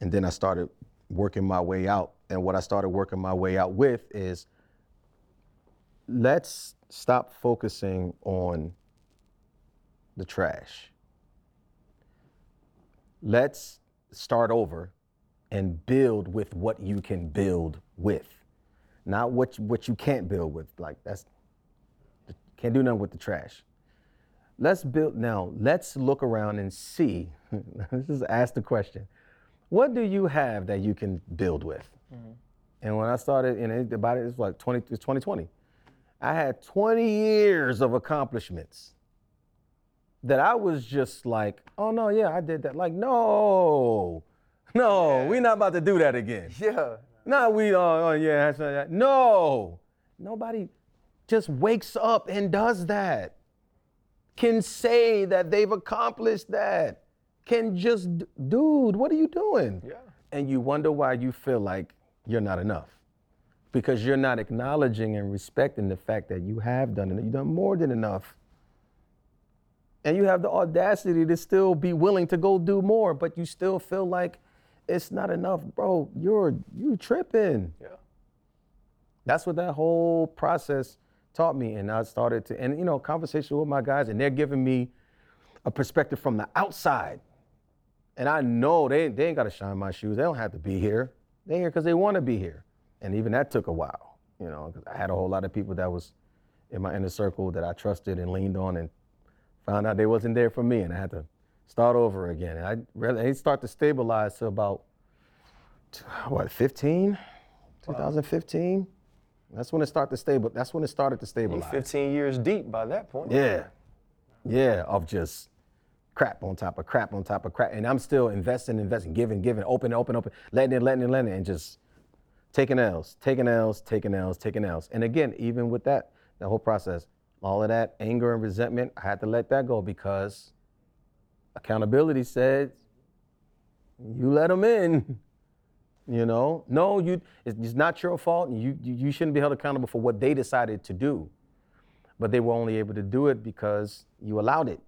And then I started working my way out. And what I started working my way out with is let's stop focusing on the trash. Let's start over and build with what you can build with, not what you, what you can't build with. Like that's can't do nothing with the trash. Let's build now. Let's look around and see. let's just ask the question: What do you have that you can build with? Mm-hmm. And when I started, and it, about it, it's like 20, it's 2020. I had 20 years of accomplishments that I was just like, oh no, yeah, I did that. Like, no, no, we're not about to do that again. Yeah. No, we, oh, oh yeah, that's not that. No, nobody just wakes up and does that. Can say that they've accomplished that. Can just, dude, what are you doing? Yeah. And you wonder why you feel like you're not enough. Because you're not acknowledging and respecting the fact that you have done it. You've done more than enough. And you have the audacity to still be willing to go do more, but you still feel like it's not enough, bro. You're you tripping. Yeah. That's what that whole process taught me. And I started to, and you know, conversation with my guys, and they're giving me a perspective from the outside. And I know they, they ain't got to shine my shoes. They don't have to be here. They're here because they want to be here. And even that took a while, you know, because I had a whole lot of people that was in my inner circle that I trusted and leaned on and found out they wasn't there for me. And I had to start over again. And I really, it start to stabilize to about, what, 15? 2015? That's when it started to stable. That's when it started to stabilize. 15 years deep by that point. Yeah. Yeah, of just crap on top of crap on top of crap. And I'm still investing, investing, giving, giving, open, open, open, letting it, letting it, letting it, and just taking L's, taking L's, taking L's, taking L's. And again, even with that, the whole process, all of that anger and resentment, I had to let that go because accountability said, you let them in. You know, no, you. It's, not your fault. You, you you shouldn't be held accountable for what they decided to do but they were only able to do it because you allowed it.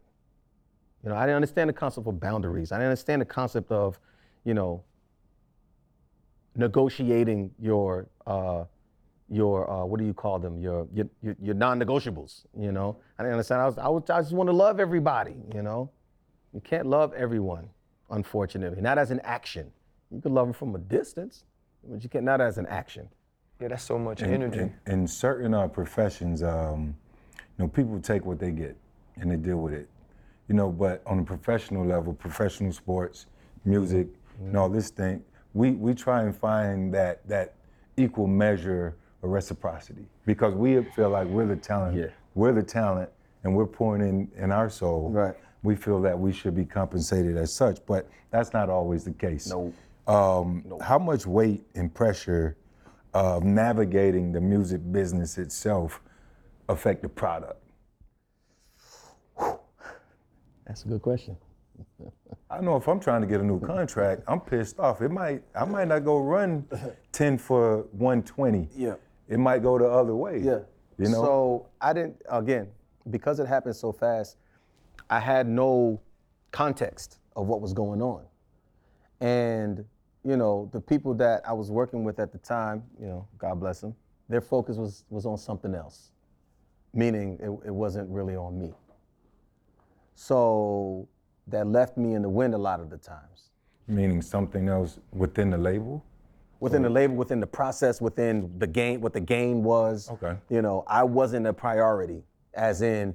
You know, I didn't understand the concept of boundaries. I didn't understand the concept of, you know, negotiating your, uh, your uh, what do you call them? Your your your, your non-negotiables. You know, I didn't understand. I was I, was, I just want to love everybody. You know, you can't love everyone, unfortunately. Not as an action. You can love them from a distance, but you can't not as an action. Yeah, that's so much in, energy. in, in certain uh, professions, um, you know, people take what they get and they deal with it. you know, but on a professional level, professional sports, music, and all this thing, we we try and find that that equal measure of reciprocity because we feel like we're the talent, Yeah. we're the talent, and we're pouring in in our soul. Right. We feel that we should be compensated as such, but that's not always the case. No. Um, How much weight and pressure of navigating the music business itself affect the product? That's a good question. I know if I'm trying to get a new contract, I'm pissed off. It might I might not go run 10 for 120. Yeah. It might go the other way. Yeah. You know? So I didn't again because it happened so fast. I had no context of what was going on, and you know the people that I was working with at the time, you know, God bless them, their focus was was on something else, meaning it, it wasn't really on me. So that left me in the wind a lot of the times Meaning something else within the label? within the label, within the process, within the game, what the game was. Okay. You know, I wasn't a priority, as in,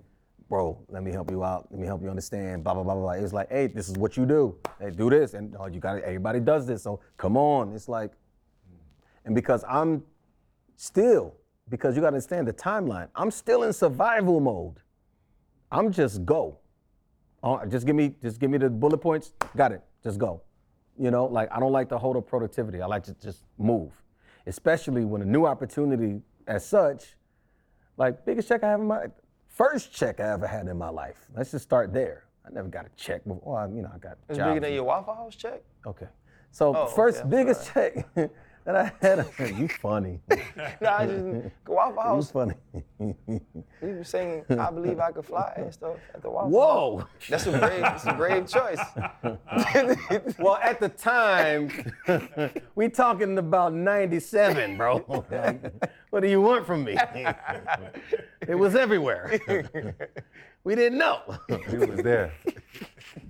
bro, let me help you out. Let me help you understand. Blah blah blah blah. It was like, hey, this is what you do. Hey, do this, and oh, you got Everybody does this, so come on. It's like, and because I'm still, because you got to understand the timeline. I'm still in survival mode. I'm just go. Uh, just give me, just give me the bullet points. Got it. Just go. You know, like I don't like to hold up productivity. I like to just move, especially when a new opportunity, as such, like biggest check I have in my first check I ever had in my life. Let's just start there. I never got a check before. Well, you know, I got It's jobs bigger than your Waffle House check. Okay. So Oh, first okay, biggest check that I had. you funny. No, I just Waffle you House. funny. You were saying "I Believe I Could Fly" and stuff at the Waffle House. Whoa. That's a brave. That's a brave choice. Well, at the time, we talking about 97, bro. What do you want from me? It was everywhere. we didn't know. He was there.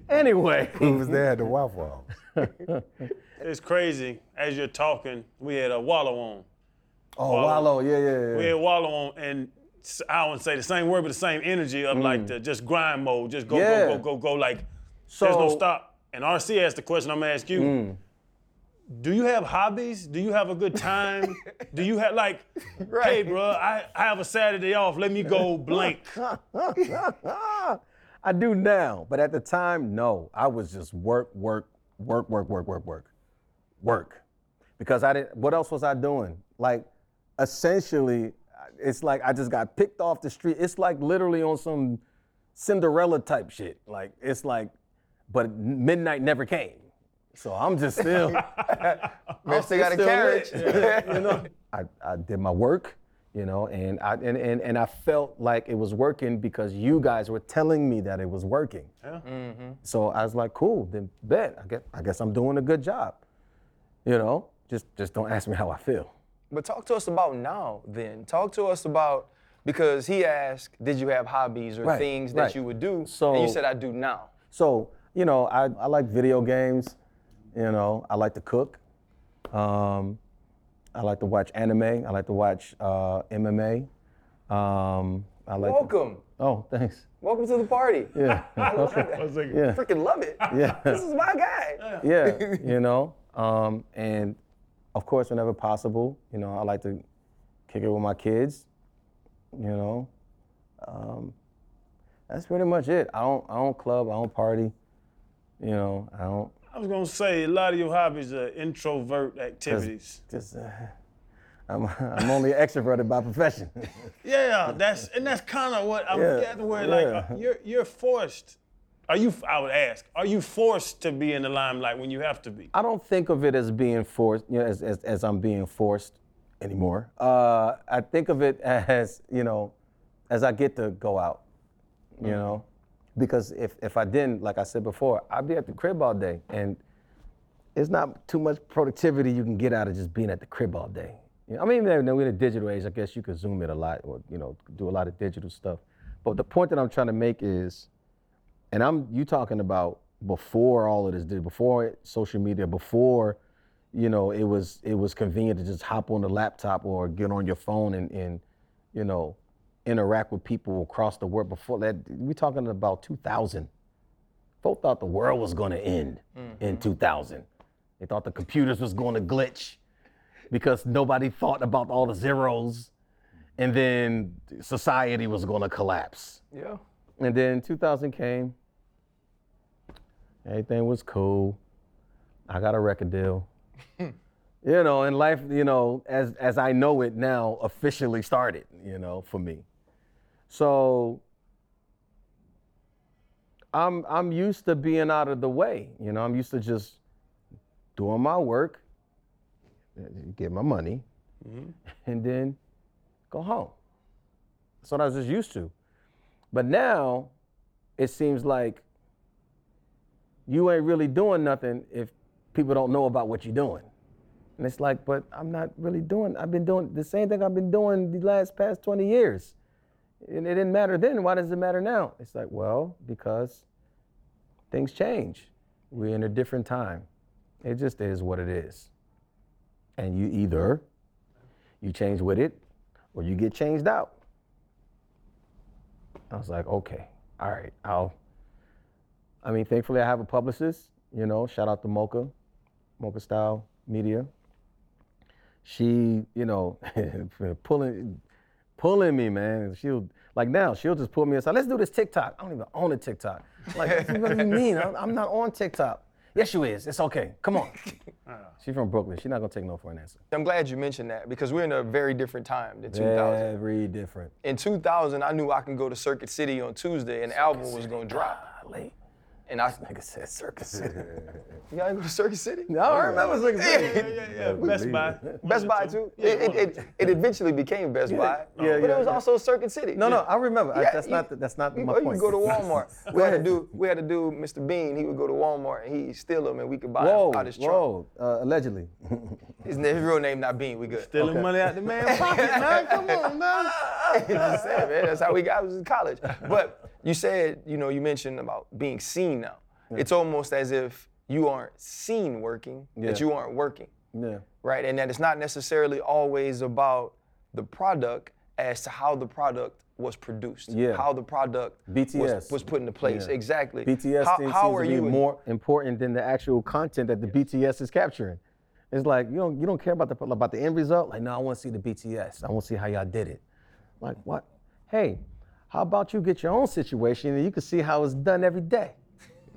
anyway. he was there at the Waffle House. It's crazy. As you're talking, we had a Wallo on. Oh, Wallo, yeah, yeah, We had Wallo on, and I wouldn't say the same word, but the same energy of like the just grind mode, just go, Mm. Yeah. go, go, go, go. Like there's no Mm. stop. And RC asked the question I'm gonna ask you. Do you have hobbies? Do you have a good time? Do you have like, hey, bro, I, I have a Saturday off. Let me go blank. I do now, but at the time, no. I was just work, work, work, work, work, work, work, work. Because I didn't, what else was I doing? Like, essentially, it's like I just got picked off the street. It's like literally on some Cinderella type shit. Like, it's like, but midnight never came. So I'm just still. Man, still got a carriage. lit, you know, I, I did my work, you know, and I and, and and I felt like it was working because you guys were telling me that it was working. Yeah. Mm-hmm. So I was like, cool, then bet. I guess I guess I'm doing a good job. You know, just just don't ask me how I feel. But talk to us about now. Then talk to us about because he asked, did you have hobbies or Right, things that right. you would do? So- and you said I do now. So, you know, I, I like video games. You know, I like to cook. Um, I like to watch anime. I like to watch uh, MMA. Um, I like. to- Welcome. oh, thanks. Welcome to the party. Yeah. I love okay. I was like, Yeah. Freaking love it. Yeah. This is my guy. yeah, you know, um, and of course, whenever possible, you know, I like to kick it with my kids. You know, um, that's pretty much it. I don't, I don't club, I don't party. You know, I don't I was gonna say a lot of your hobbies are introvert activities. just. Uh, I'm, I'm only extroverted by profession. Yeah, that's and that's kind of what I'm Yeah, getting where like yeah. uh, you're you're forced. Are you? I would ask. Are you forced to be in the limelight when you have to be? I don't think of it as being forced, you know, as, as, as I'm being forced anymore. Uh, I think of it as, you know, as I get to go out, you know, because if, if I didn't, like I said before, I'd be at the crib all day. And it's not too much productivity you can get out of just being at the crib all day. You know, I mean, we're in a digital age, I guess you could zoom it a lot or, you know, do a lot of digital stuff. But the point that I'm trying to make is, and I'm you talking about before all of this did before social media before you know it was it was convenient to just hop on the laptop or get on your phone and, and you know interact with people across the world before that we're talking about 2000 Folk thought the world was going to end in mm-hmm. 2000. They thought the computers was going to glitch because nobody thought about all the zeros, and then society was going to collapse. Yeah. And then 2000 came. Everything was cool. I got a record deal. you know, and life, you know, as as I know it now, officially started. You know, for me. So I'm I'm used to being out of the way. You know, I'm used to just doing my work, get my money, mm-hmm. and then go home. That's what I was just used to. But now it seems like you ain't really doing nothing if people don't know about what you're doing. And it's like, but I'm not really doing, I've been doing the same thing I've been doing the last past 20 years. And it didn't matter then. Why does it matter now? It's like, well, because things change. We're in a different time. It just is what it is. And you either you change with it or you get changed out. I was like, okay, all right, I'll. I mean, thankfully, I have a publicist. You know, shout out to Mocha, Mocha Style Media. She, you know, pulling, pulling me, man. She'll like now. She'll just pull me aside. Let's do this TikTok. I don't even own a TikTok. Like, what do you mean? I'm, I'm not on TikTok. Yes, you is. It's okay. Come on. She's from Brooklyn. She's not gonna take no for an answer. I'm glad you mentioned that because we're in a very different time than 2000. Very different. In 2000, I knew I can go to Circuit City on Tuesday and the album was gonna drop. Golly. And I, Nigga said Circus City. you gotta go to Circus City? No, I remember Circus City. Yeah, yeah, yeah. Best Buy. Best Buy too. It, it, it, it eventually became Best Buy, yeah, but yeah, it was also Circuit City. No, no, I remember. I- that's you- not. The, that's not You, my or you point. could go to Walmart. we had to do. We had to do. Mr. Bean. He would go to Walmart and he'd steal them, and we could buy Whoa, them out his trunk. whoa. Uh, allegedly. His, his real name not Bean. We good. Stealing money out the man's pocket, man. Come on, man. Just saying, man. That's how we got. It was in college. But you said, you know, you mentioned about being seen now. It's almost as if you aren't seen working, that you aren't working, yeah. right? And that it's not necessarily always about the product as to how the product was produced, Yeah. how the product BTS. was, was put into place. Yeah. Exactly. BTS How, how are to be you? more important than the actual content that the BTS is capturing. It's like you don't you don't care about the about the end result. Like, no, I want to see the BTS. I want to see how y'all did it. Like, what? Hey, how about you get your own situation and you can see how it's done every day?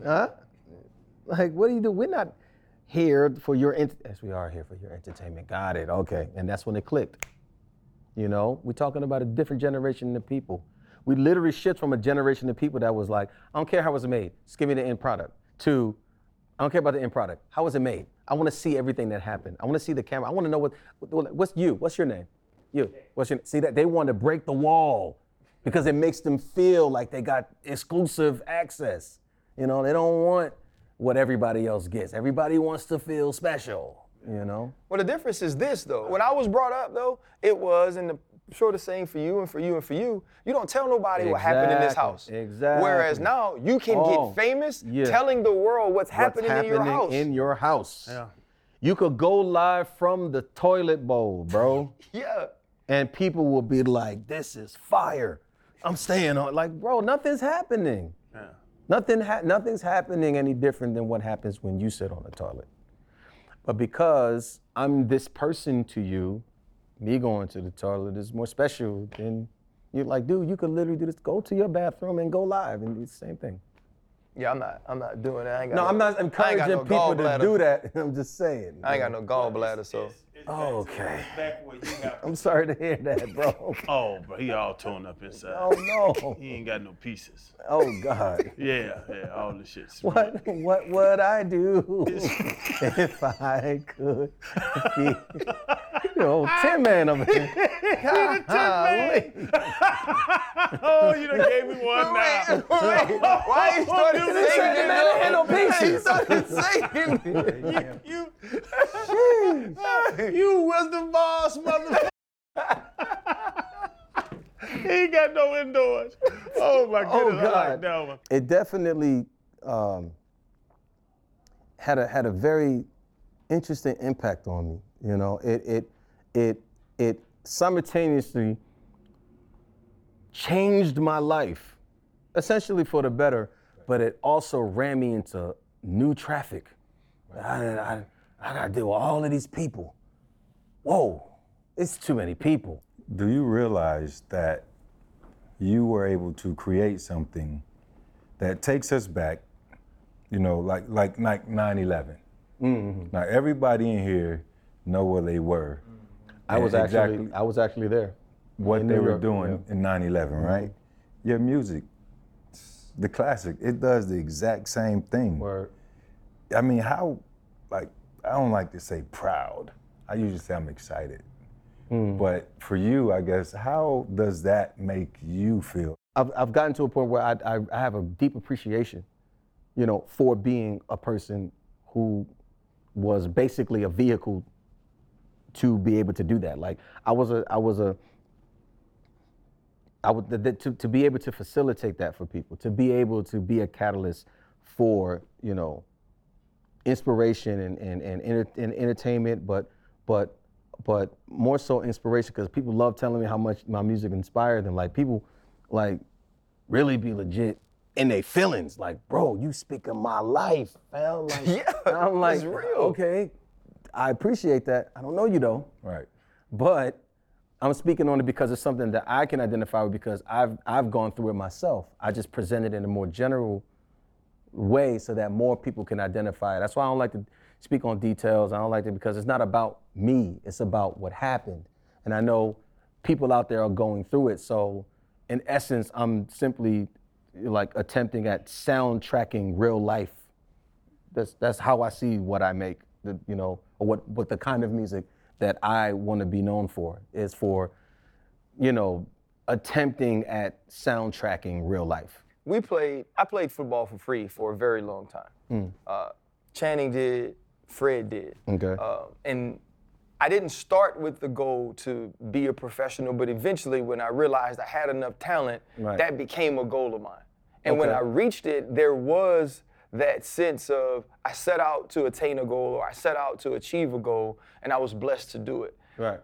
Huh? Like, what do you do? We're not here for your ent- we are here for your entertainment. Got it. Okay. And that's when it clicked. You know, we're talking about a different generation of people. We literally shift from a generation of people that was like, I don't care how it was made, just give me the end product, to I don't care about the end product. How was it made? I want to see everything that happened. I want to see the camera. I want to know what, what- what's you? What's your name? You. What's your see that they want to break the wall because it makes them feel like they got exclusive access. You know, they don't want what everybody else gets. Everybody wants to feel special. You know. Well, the difference is this, though. When I was brought up, though, it was, and the sure the same for you and for you and for you. You don't tell nobody what happened in this house. exactly. Whereas now you can Oh, get famous yeah. telling the world what's, What's happening, in your house. in your house. Yeah. You could go live from the toilet bowl, bro, yeah. and people will be like, "This is fire." I'm staying on. Like, bro, nothing's happening. Yeah. Nothing. Ha- nothing's happening any different than what happens when you sit on the toilet. But because I'm this person to you, me going to the toilet is more special than you're like, dude. You could literally do this. Go to your bathroom and go live and do the same thing. Yeah, I'm not. I'm not doing that. I ain't got No, I'm not encouraging no people to do that. I'm just saying. I ain't got no gallbladder, so. Okay. Back where you got. I'm sorry to hear that, bro. Oh, bro, he all torn up inside. Oh no. He ain't got no pieces. Oh God. Yeah, yeah, all the shit. What what would I do if I could be you know, Tin Man over here? Golly. Oh, you done gave me one now. Why you started you singing said it? Man, I had no? He pieces. started singing it. You, you was the boss, motherfucker. he ain't got no indoors. Oh my goodness, Oh I like God. that one. It definitely um, had a had a very interesting impact on me. You know, it it it it simultaneously changed my life, essentially for the better, but it also ran me into new traffic. I, I, I gotta deal with all of these people. Whoa, it's too many people. Do you realize that you were able to create something that takes us back, you know, like like like 9/11. Mm-hmm. Now everybody in here know where they were, I was And actually, I was actually there. what they were York, doing in 9/11, right? Your music, the classic, it does the exact same thing. Where I mean, how, like, I don't like to say proud. I usually say I'm excited. Hmm. But for you, I guess, how does that make you feel? I've, I've gotten to a point where I, I, I have a deep appreciation, you know, for being a person who was basically a vehicle to be able to do that. Like I was a, I was a, I would the, the- to, to be able to facilitate that for people, to be able to be a catalyst for you know inspiration and and and, enter, and entertainment, but but but more so inspiration because people love telling me how much my music inspired them. Like people, like really be legit in their feelings. Like, bro, you speak of my life, fam. Like, Yeah, I'm like, it's real. okay, I appreciate that. I don't know you though, Right. but I'm speaking on it because it's something that I can identify with because I've I've gone through it myself. I just present it in a more general way so that more people can identify it. That's why I don't like to speak on details. I don't like to because it's not about me. It's about what happened. And I know people out there are going through it. So in essence, I'm simply like attempting at soundtracking real life. That's that's how I see what I make. The, you know, or what what the kind of music that I want to be known for is for, you know, attempting at soundtracking real life. we played. I played football for free for a very long time. Uh, Channing did. Fred did. Okay. Uh, and I didn't start with the goal to be a professional, but eventually, when I realized I had enough talent, Right. that became a goal of mine. And when I reached it, there was that sense of I set out to attain a goal or I set out to achieve a goal, and I was blessed to do it Right.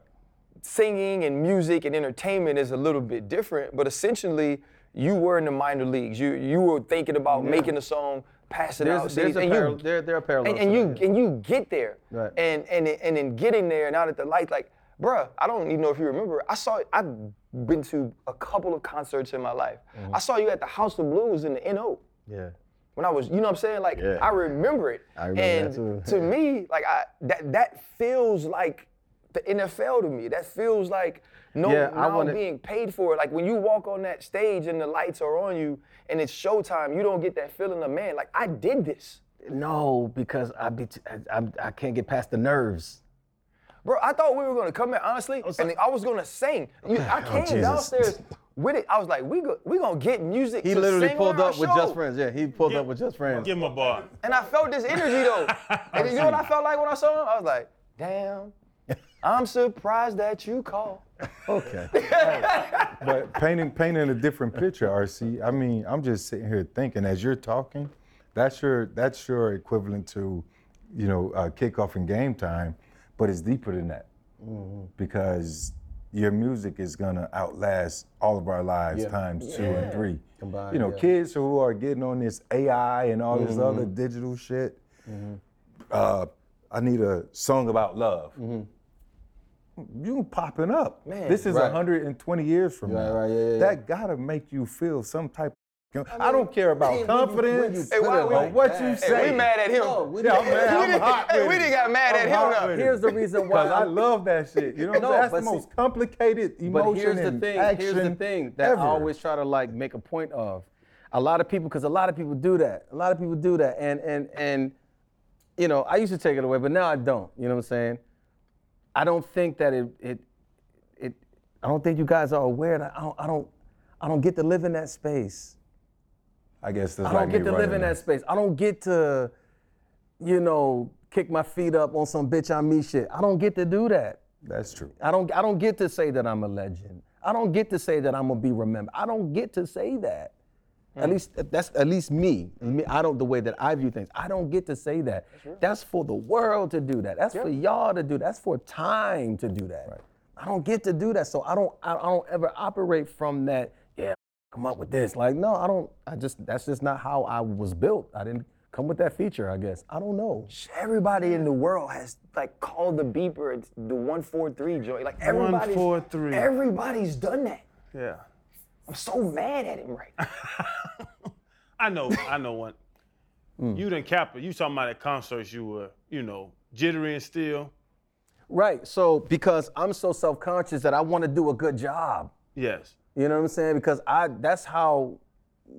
singing and music and entertainment is a little bit different, but essentially you were in the minor leagues. You you were thinking about making a song, passing out There's, there's a and parallel, you there, there are parallels. and, and you that, and you get there. Right. And and and in getting there and out at the light, like, bruh, I don't even know if you remember. I saw I've been to a couple of concerts in my life. Mm-hmm. I saw you at the House of Blues in the NO yeah. When I was, you know what I'm saying? Like Yeah. I remember it. I remember and too. to me, like I that that feels like the NFL to me. That feels like no Yeah, I wanna- being paid for it. Like when you walk on that stage and the lights are on you and it's showtime, you don't get that feeling of man, like I did this. No, because I be t- I, I, I can't get past the nerves. Bro, I thought we were gonna come in honestly, and I was gonna sing. You, I oh, came Oh, downstairs with it. I was like, we go, we gonna get music. He to literally sing pulled on up with show. Just Friends. Yeah, he pulled up with Just Friends. Give him a bar. And I felt this energy though. and you know what I felt like when I saw him? I was like, damn, I'm surprised that you called. Okay. But painting painting a different picture, RC. I mean, I'm just sitting here thinking as you're talking, that's your that's your equivalent to, you know, uh, kickoff and game time, but it's deeper than that because your music is gonna outlast all of our lives Yeah. times two and three. Combined, you know, yeah. kids who are getting on this AI and all this mm-hmm. other digital shit. Mm-hmm. Uh, I need a song about love. Mm-hmm. You popping up. Man, this is right. 120 years from now. right, yeah, yeah, that gotta make you feel some type. Of, I, don't care about confidence Hey, why or what you Hey, say. we mad at him. No, we Yeah, I'm didn't- mad. I'm hot hey, we didn't got mad at I'm him hot now. Here's the reason why. Because I love that shit. You know, what I'm No, saying? that's the see- most complicated emotion But here's the thing. Here's the thing that ever. I always try to like make a point of. A lot of people, because a lot of people do that. A lot of people do that, and and and, you know, I used to take it away, but now I don't. You know what I'm saying? I don't think that it it it. I don't think you guys are aware that I don't I don't I don't get to live in that space. I guess that's I don't get me to live in that space. I don't get to, you know, kick my feet up on some bitch on me shit. I don't get to do that. That's true. I don't I don't get to say that I'm a legend. I don't get to say that I'm gonna be remembered. I don't get to say that. At mm. least that's at least me. Me- I don't the way that I view things. I don't get to say that. That's, that's for the world to do that. That's for y'all to do. That's for time to do that. Right. I don't get to do that. So I don't I, I don't ever operate from that. Yeah, come up with this. Like, no, I don't. I just that's just not how I was built. I didn't come with that feature. I guess I don't know. Everybody in the world has like called the beeper it's the one four three joint. Like everybody's 143. Everybody's done that. Yeah. I'm so mad at him right now. I know, I know one. Hmm. You done cap it. You talking about at concerts you were, you know, jittery and still. Right. So because I'm so self-conscious that I want to do a good job. Yes. You know what I'm saying? Because I that's how,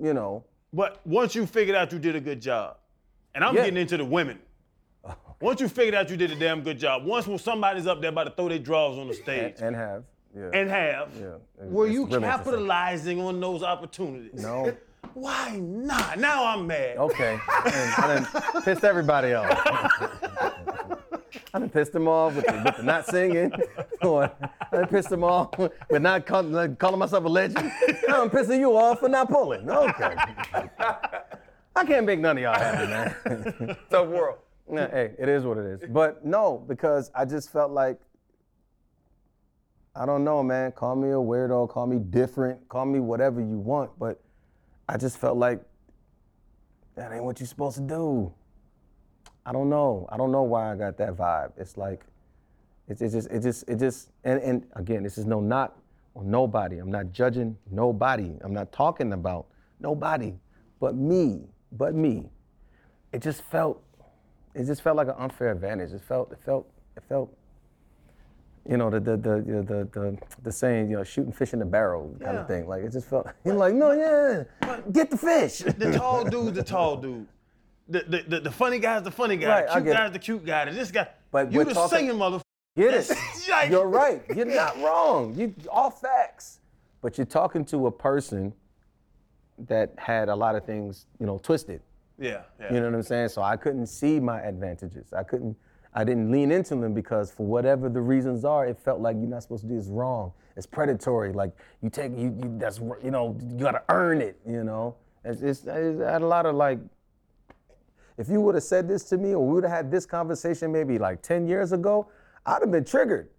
you know. But once you figured out you did a good job, and I'm Yeah. getting into the women. Once you figured out you did a damn good job, once when somebody's up there about to throw their drawers on the stage And have. Yeah. and have, Yeah, it- were you really capitalizing on those opportunities? no. Why not? Now I'm mad. Okay. I done pissed everybody off. I done pissed them off with the, with the not singing. Or I done pissed them off with not call, like, calling myself a legend. Now I'm pissing you off for not pulling. Okay. I can't make none of y'all happy, man. Tough world. Nah, hey, it is what it is. But no, because I just felt like, I don't know, man. Call me a weirdo, call me different, call me whatever you want. But I just felt like that ain't what you're supposed to do. I don't know. I don't know why I got that vibe. It's like, it's, it's just, it just, it just, and, and again, this is no not on nobody. I'm not judging nobody. I'm not talking about nobody, but me, but me. It just felt, it just felt like an unfair advantage. It felt, it felt, it felt, you know, the the the the the, the, the saying, you know, shooting fish in the barrel kind Yeah. of thing. Like it just felt, you're like, no, yeah, get the fish. The tall dude, the tall dude. The, the, the, the funny guy's the funny guy. Right, the cute it. guy's the cute guy. This guy. But you the talking- singing motherfucker. Get it? Like- You're right. You're not wrong. You all facts. But you're talking to a person that had a lot of things, you know, twisted. Yeah, yeah. You know what I'm saying? So I couldn't see my advantages. I couldn't. I didn't lean into them because for whatever the reasons are, it felt like you're not supposed to do this wrong. It's predatory. Like you take you, you that's you know you gotta earn it. You know, it's, it's, it's I had a lot of like. If you would have said this to me, or we would have had this conversation maybe like 10 years ago, I'd have been triggered.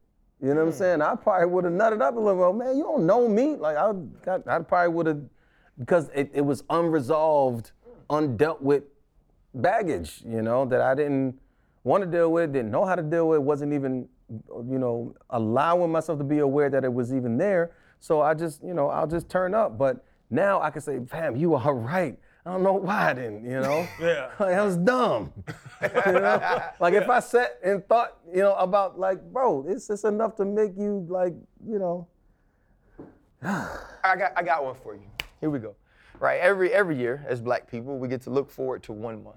You know what I'm hmm. saying? I probably would have nutted up a little. Well, man, you don't know me. Like I, got, I probably would have, because it, it was unresolved, undealt with baggage. You know that I didn't want to deal with, didn't know how to deal with, wasn't even, you know, allowing myself to be aware that it was even there. So I just, you know, I'll just turn up. But now I can say, fam, you are right. I don't know why I didn't, you know? Yeah. Like, I was dumb. you know? Like if I sat and thought, you know, about like, bro, it's just enough to make you like, you know. I got I got one for you. Here we go. Right, every every year as black people, we get to look forward to one month.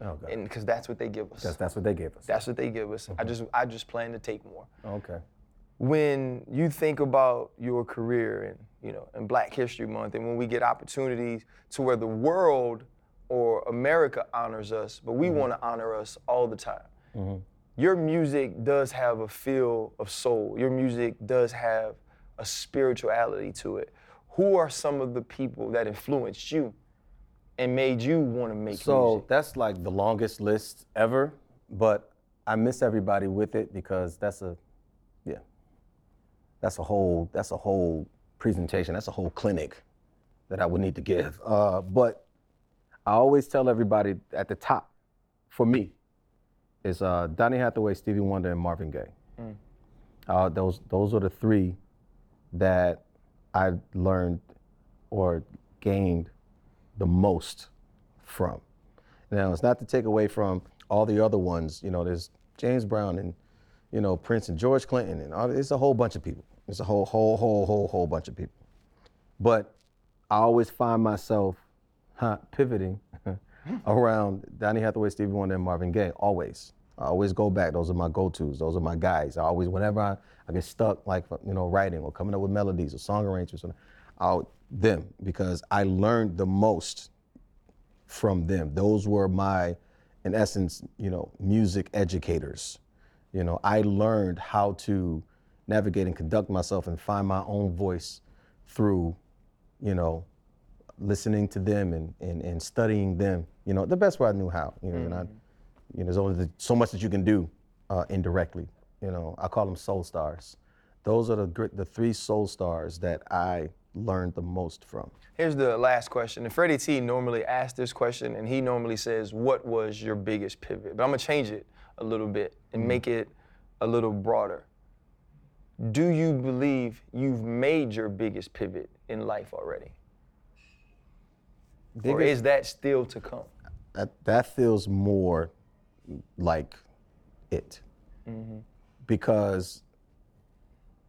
Oh God. And because that's what they give us. That's, that's what they give us. That's what they give us. I just I just plan to take more. okay. When you think about your career and you know in Black History Month and when we get opportunities to where the world or America honors us, but we mm-hmm. want to honor us all the time. Mm-hmm. Your music does have a feel of soul. Your music does have a spirituality to it. Who are some of the people that influenced you and made you want to make So music? that's like the longest list ever, but I miss everybody with it because that's a, that's a whole that's a whole presentation. That's a whole clinic that I would need to give. Uh, but I always tell everybody at the top, for me, is uh, Donny Hathaway, Stevie Wonder, and Marvin Gaye. Uh, those those are the three that I learned or gained the most from. Now, it's not to take away from all the other ones. You know, there's James Brown and, you know, Prince and George Clinton and all, it's a whole bunch of people. It's a whole, whole, whole, whole, whole bunch of people. But I always find myself huh, pivoting around Donny Hathaway, Stevie Wonder, and Marvin Gaye. Always. I always go back. Those are my go-tos. Those are my guys. I always, whenever I, I get stuck, like you know, writing or coming up with melodies or song arrangements, I'll them because I learned the most from them. Those were my, in essence, you know, music educators. You know, I learned how to navigate and conduct myself and find my own voice through, you know, listening to them and, and, and studying them, you know, the best way I knew how, you know, and I, you know, there's only the, so much that you can do uh, indirectly, you know, I call them soul stars. Those are the, the three soul stars that I learned the most from. Here's the last question. And Freddie T normally asks this question, and he normally says, What was your biggest pivot? But I'm going to change it a little bit and make it a little broader. Do you believe you've made your biggest pivot in life already? Or is that still to come? that that feels more like it because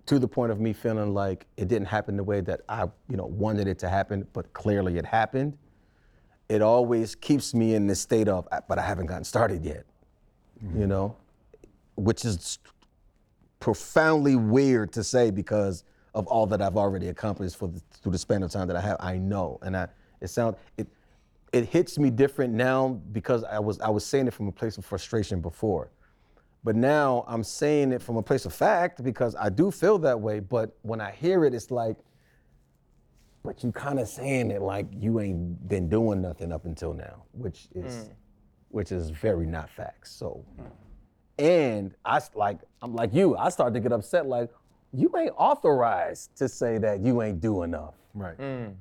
to the point of me feeling like it didn't happen the way that I you know wanted it to happen but clearly it happened it always keeps me in this state of "Ah, but I haven't gotten started yet you know which is profoundly weird to say because of all that I've already accomplished for the, through the span of time that I have. I know, and I it sound it it hits me different now because I was I was saying it from a place of frustration before, but now I'm saying it from a place of fact because I do feel that way. But when I hear it, it's like, but you kind of saying it like you ain't been doing nothing up until now, which is mm. which is very not facts. So. Mm. And I s- like, I'm like you. I start to get upset. Like, you ain't authorized to say that you ain't do enough. Right. Mm.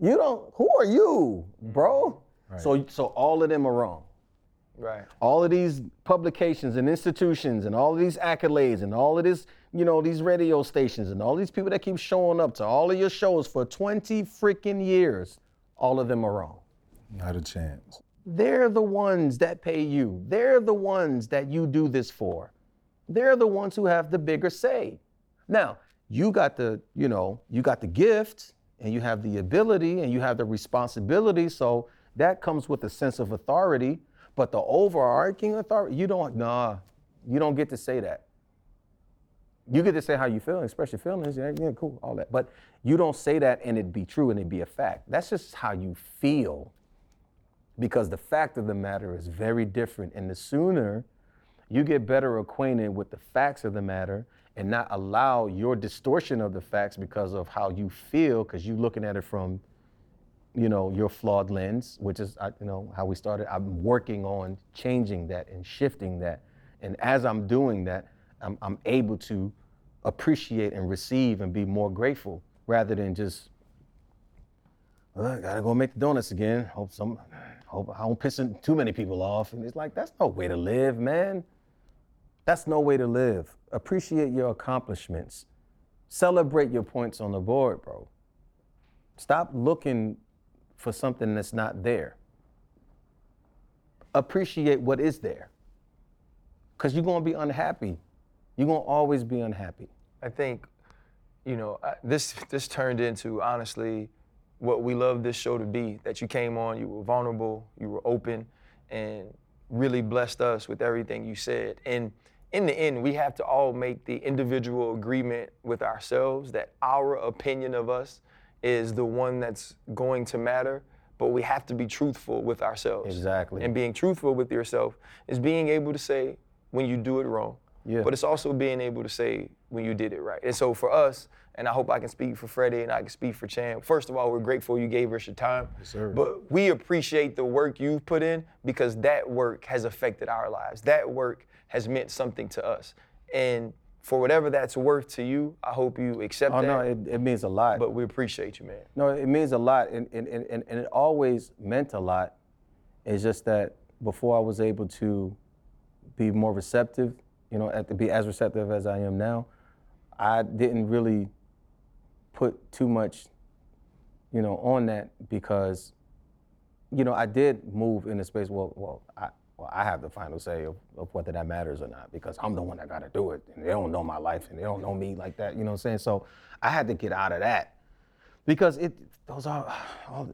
You don't. Who are you, mm. bro? Right. So, so all of them are wrong. Right. All of these publications and institutions and all of these accolades and all of this, you know, these radio stations and all these people that keep showing up to all of your shows for 20 freaking years, all of them are wrong. Not a chance. They're the ones that pay you. They're the ones that you do this for. They're the ones who have the bigger say. Now, you got the, you know, you got the gift and you have the ability and you have the responsibility. So that comes with a sense of authority. But the overarching authority, you don't, nah, you don't get to say that. You get to say how you feel express your feelings. Yeah, yeah, cool, all that. But you don't say that and it be true and it be a fact. That's just how you feel because the fact of the matter is very different. And the sooner you get better acquainted with the facts of the matter and not allow your distortion of the facts because of how you feel, because you're looking at it from, you know, your flawed lens, which is, you know, how we started. I'm working on changing that and shifting that. And as I'm doing that, I'm, I'm able to appreciate and receive and be more grateful rather than just well, I gotta go make the donuts again. Hope some, hope I don't piss too many people off. And it's like that's no way to live, man. That's no way to live. Appreciate your accomplishments. Celebrate your points on the board, bro. Stop looking for something that's not there. Appreciate what is there. Cause you're gonna be unhappy. You're gonna always be unhappy. I think, you know, I- this this turned into honestly what we love this show to be. That you came on, you were vulnerable, you were open, and really blessed us with everything you said. And in the end, we have to all make the individual agreement with ourselves that our opinion of us is the one that's going to matter. But we have to be truthful with ourselves. Exactly. And being truthful with yourself is being able to say when you do it wrong. Yeah. But it's also being able to say when you did it right. And so for us, and I hope I can speak for Freddie and I can speak for Chan. First of all, we're grateful you gave us your time. sir. But we appreciate the work you've put in because that work has affected our lives. That work has meant something to us. And for whatever that's worth to you, I hope you accept Oh that. no, it, it means a lot. but we appreciate you, man. No, it means a lot, and, and, and, and and it always meant a lot. It's just that before I was able to be more receptive, you know, at to be as receptive as I am now, I didn't really put too much, you know, on that because, you know, I did move in a space. Well, well, I, well, I have the final say of, of whether that matters or not because I'm the one that got to do it, and they don't know my life and they don't know me like that. You know what I'm saying? So I had to get out of that because it those are all,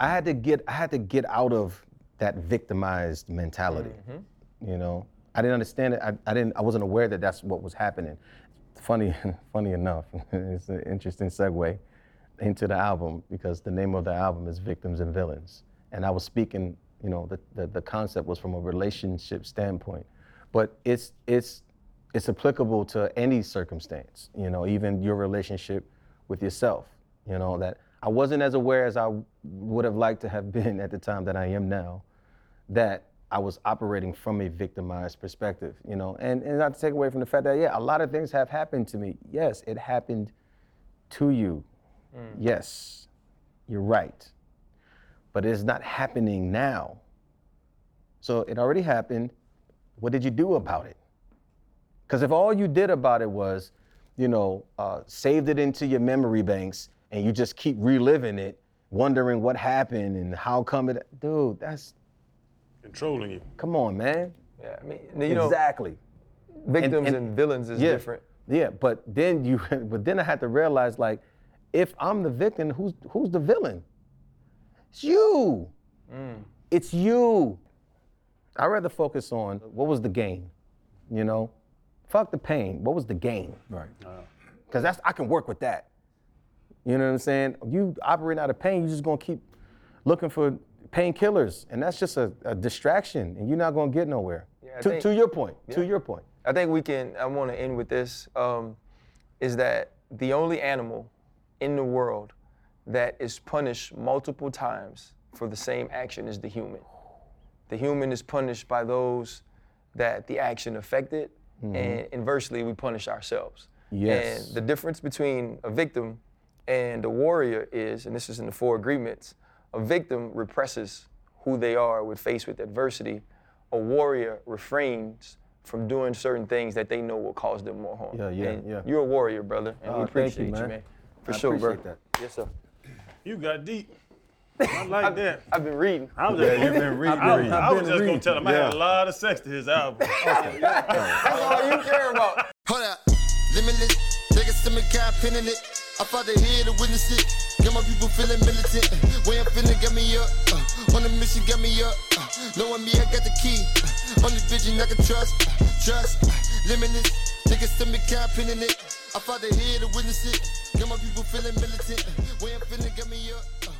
I had to get I had to get out of that victimized mentality. Mm-hmm. You know, I didn't understand it. I, I didn't. I wasn't aware that that's what was happening. Funny, funny enough, it's an interesting segue into the album because the name of the album is Victims and Villains, and I was speaking. You know, the the, the concept was from a relationship standpoint, but it's it's it's applicable to any circumstance. You know, even your relationship with yourself. You know that I wasn't as aware as I would have liked to have been at the time that I am now. That I was operating from a victimized perspective. You know, and and not to take away from the fact that yeah, a lot of things have happened to me. Yes, it happened to you, yes, you're right. But it's not happening now. So it already happened. What did you do about it? Because if all you did about it was, you know, uh, saved it into your memory banks and you just keep reliving it, wondering what happened and how come it, dude, that's, Controlling you. come on, man. Yeah, I mean, you know, exactly. victims and, and- villains is yeah. different. Yeah, but then you, but then I had to realize, like, if I'm the victim, who's who's the villain? It's you. Mm. It's you. I'd rather focus on what was the gain, you know? Fuck the pain. What was the gain? Right. Uh, because that's I can work with that. You know what I'm saying? You operate out of pain, you're just gonna keep looking for painkillers, and that's just a, a distraction, and you're not gonna get nowhere. Yeah, to, think- to your point. To your point. I think we can. I want to end with this. Um, is that the only animal in the world that is punished multiple times for the same action is the human. The human is punished by those that the action affected, and inversely, we punish ourselves. Yes. And the difference between a victim and a warrior is, and this is in the four agreements, a victim represses who they are when faced with adversity. A warrior refrains from doing certain things that they know will cause them more harm. Yeah, yeah, And yeah. You're a warrior, brother, and Oh, we thank you, appreciate you, man. man. For I sure, bro. that. Yes, sir. You got deep. I like that. I've been reading. I was just, you've been reading. I, reading. I was Been just gonna tell him I had a lot of sex to his album. That's all you care about. Hold up, limitless. Niggas to me, got pin in it. I fought the head to witness it. Get my people feeling militant. Way I'm feeling, get me up. Uh, on the mission, get me up. Uh, knowing me, I got the key. Uh, only vision I can trust. Trust. Limitless. Niggas to me, got pin in it. I fought the head to witness it. Get my people feeling militant. Way I'm feeling, get me up.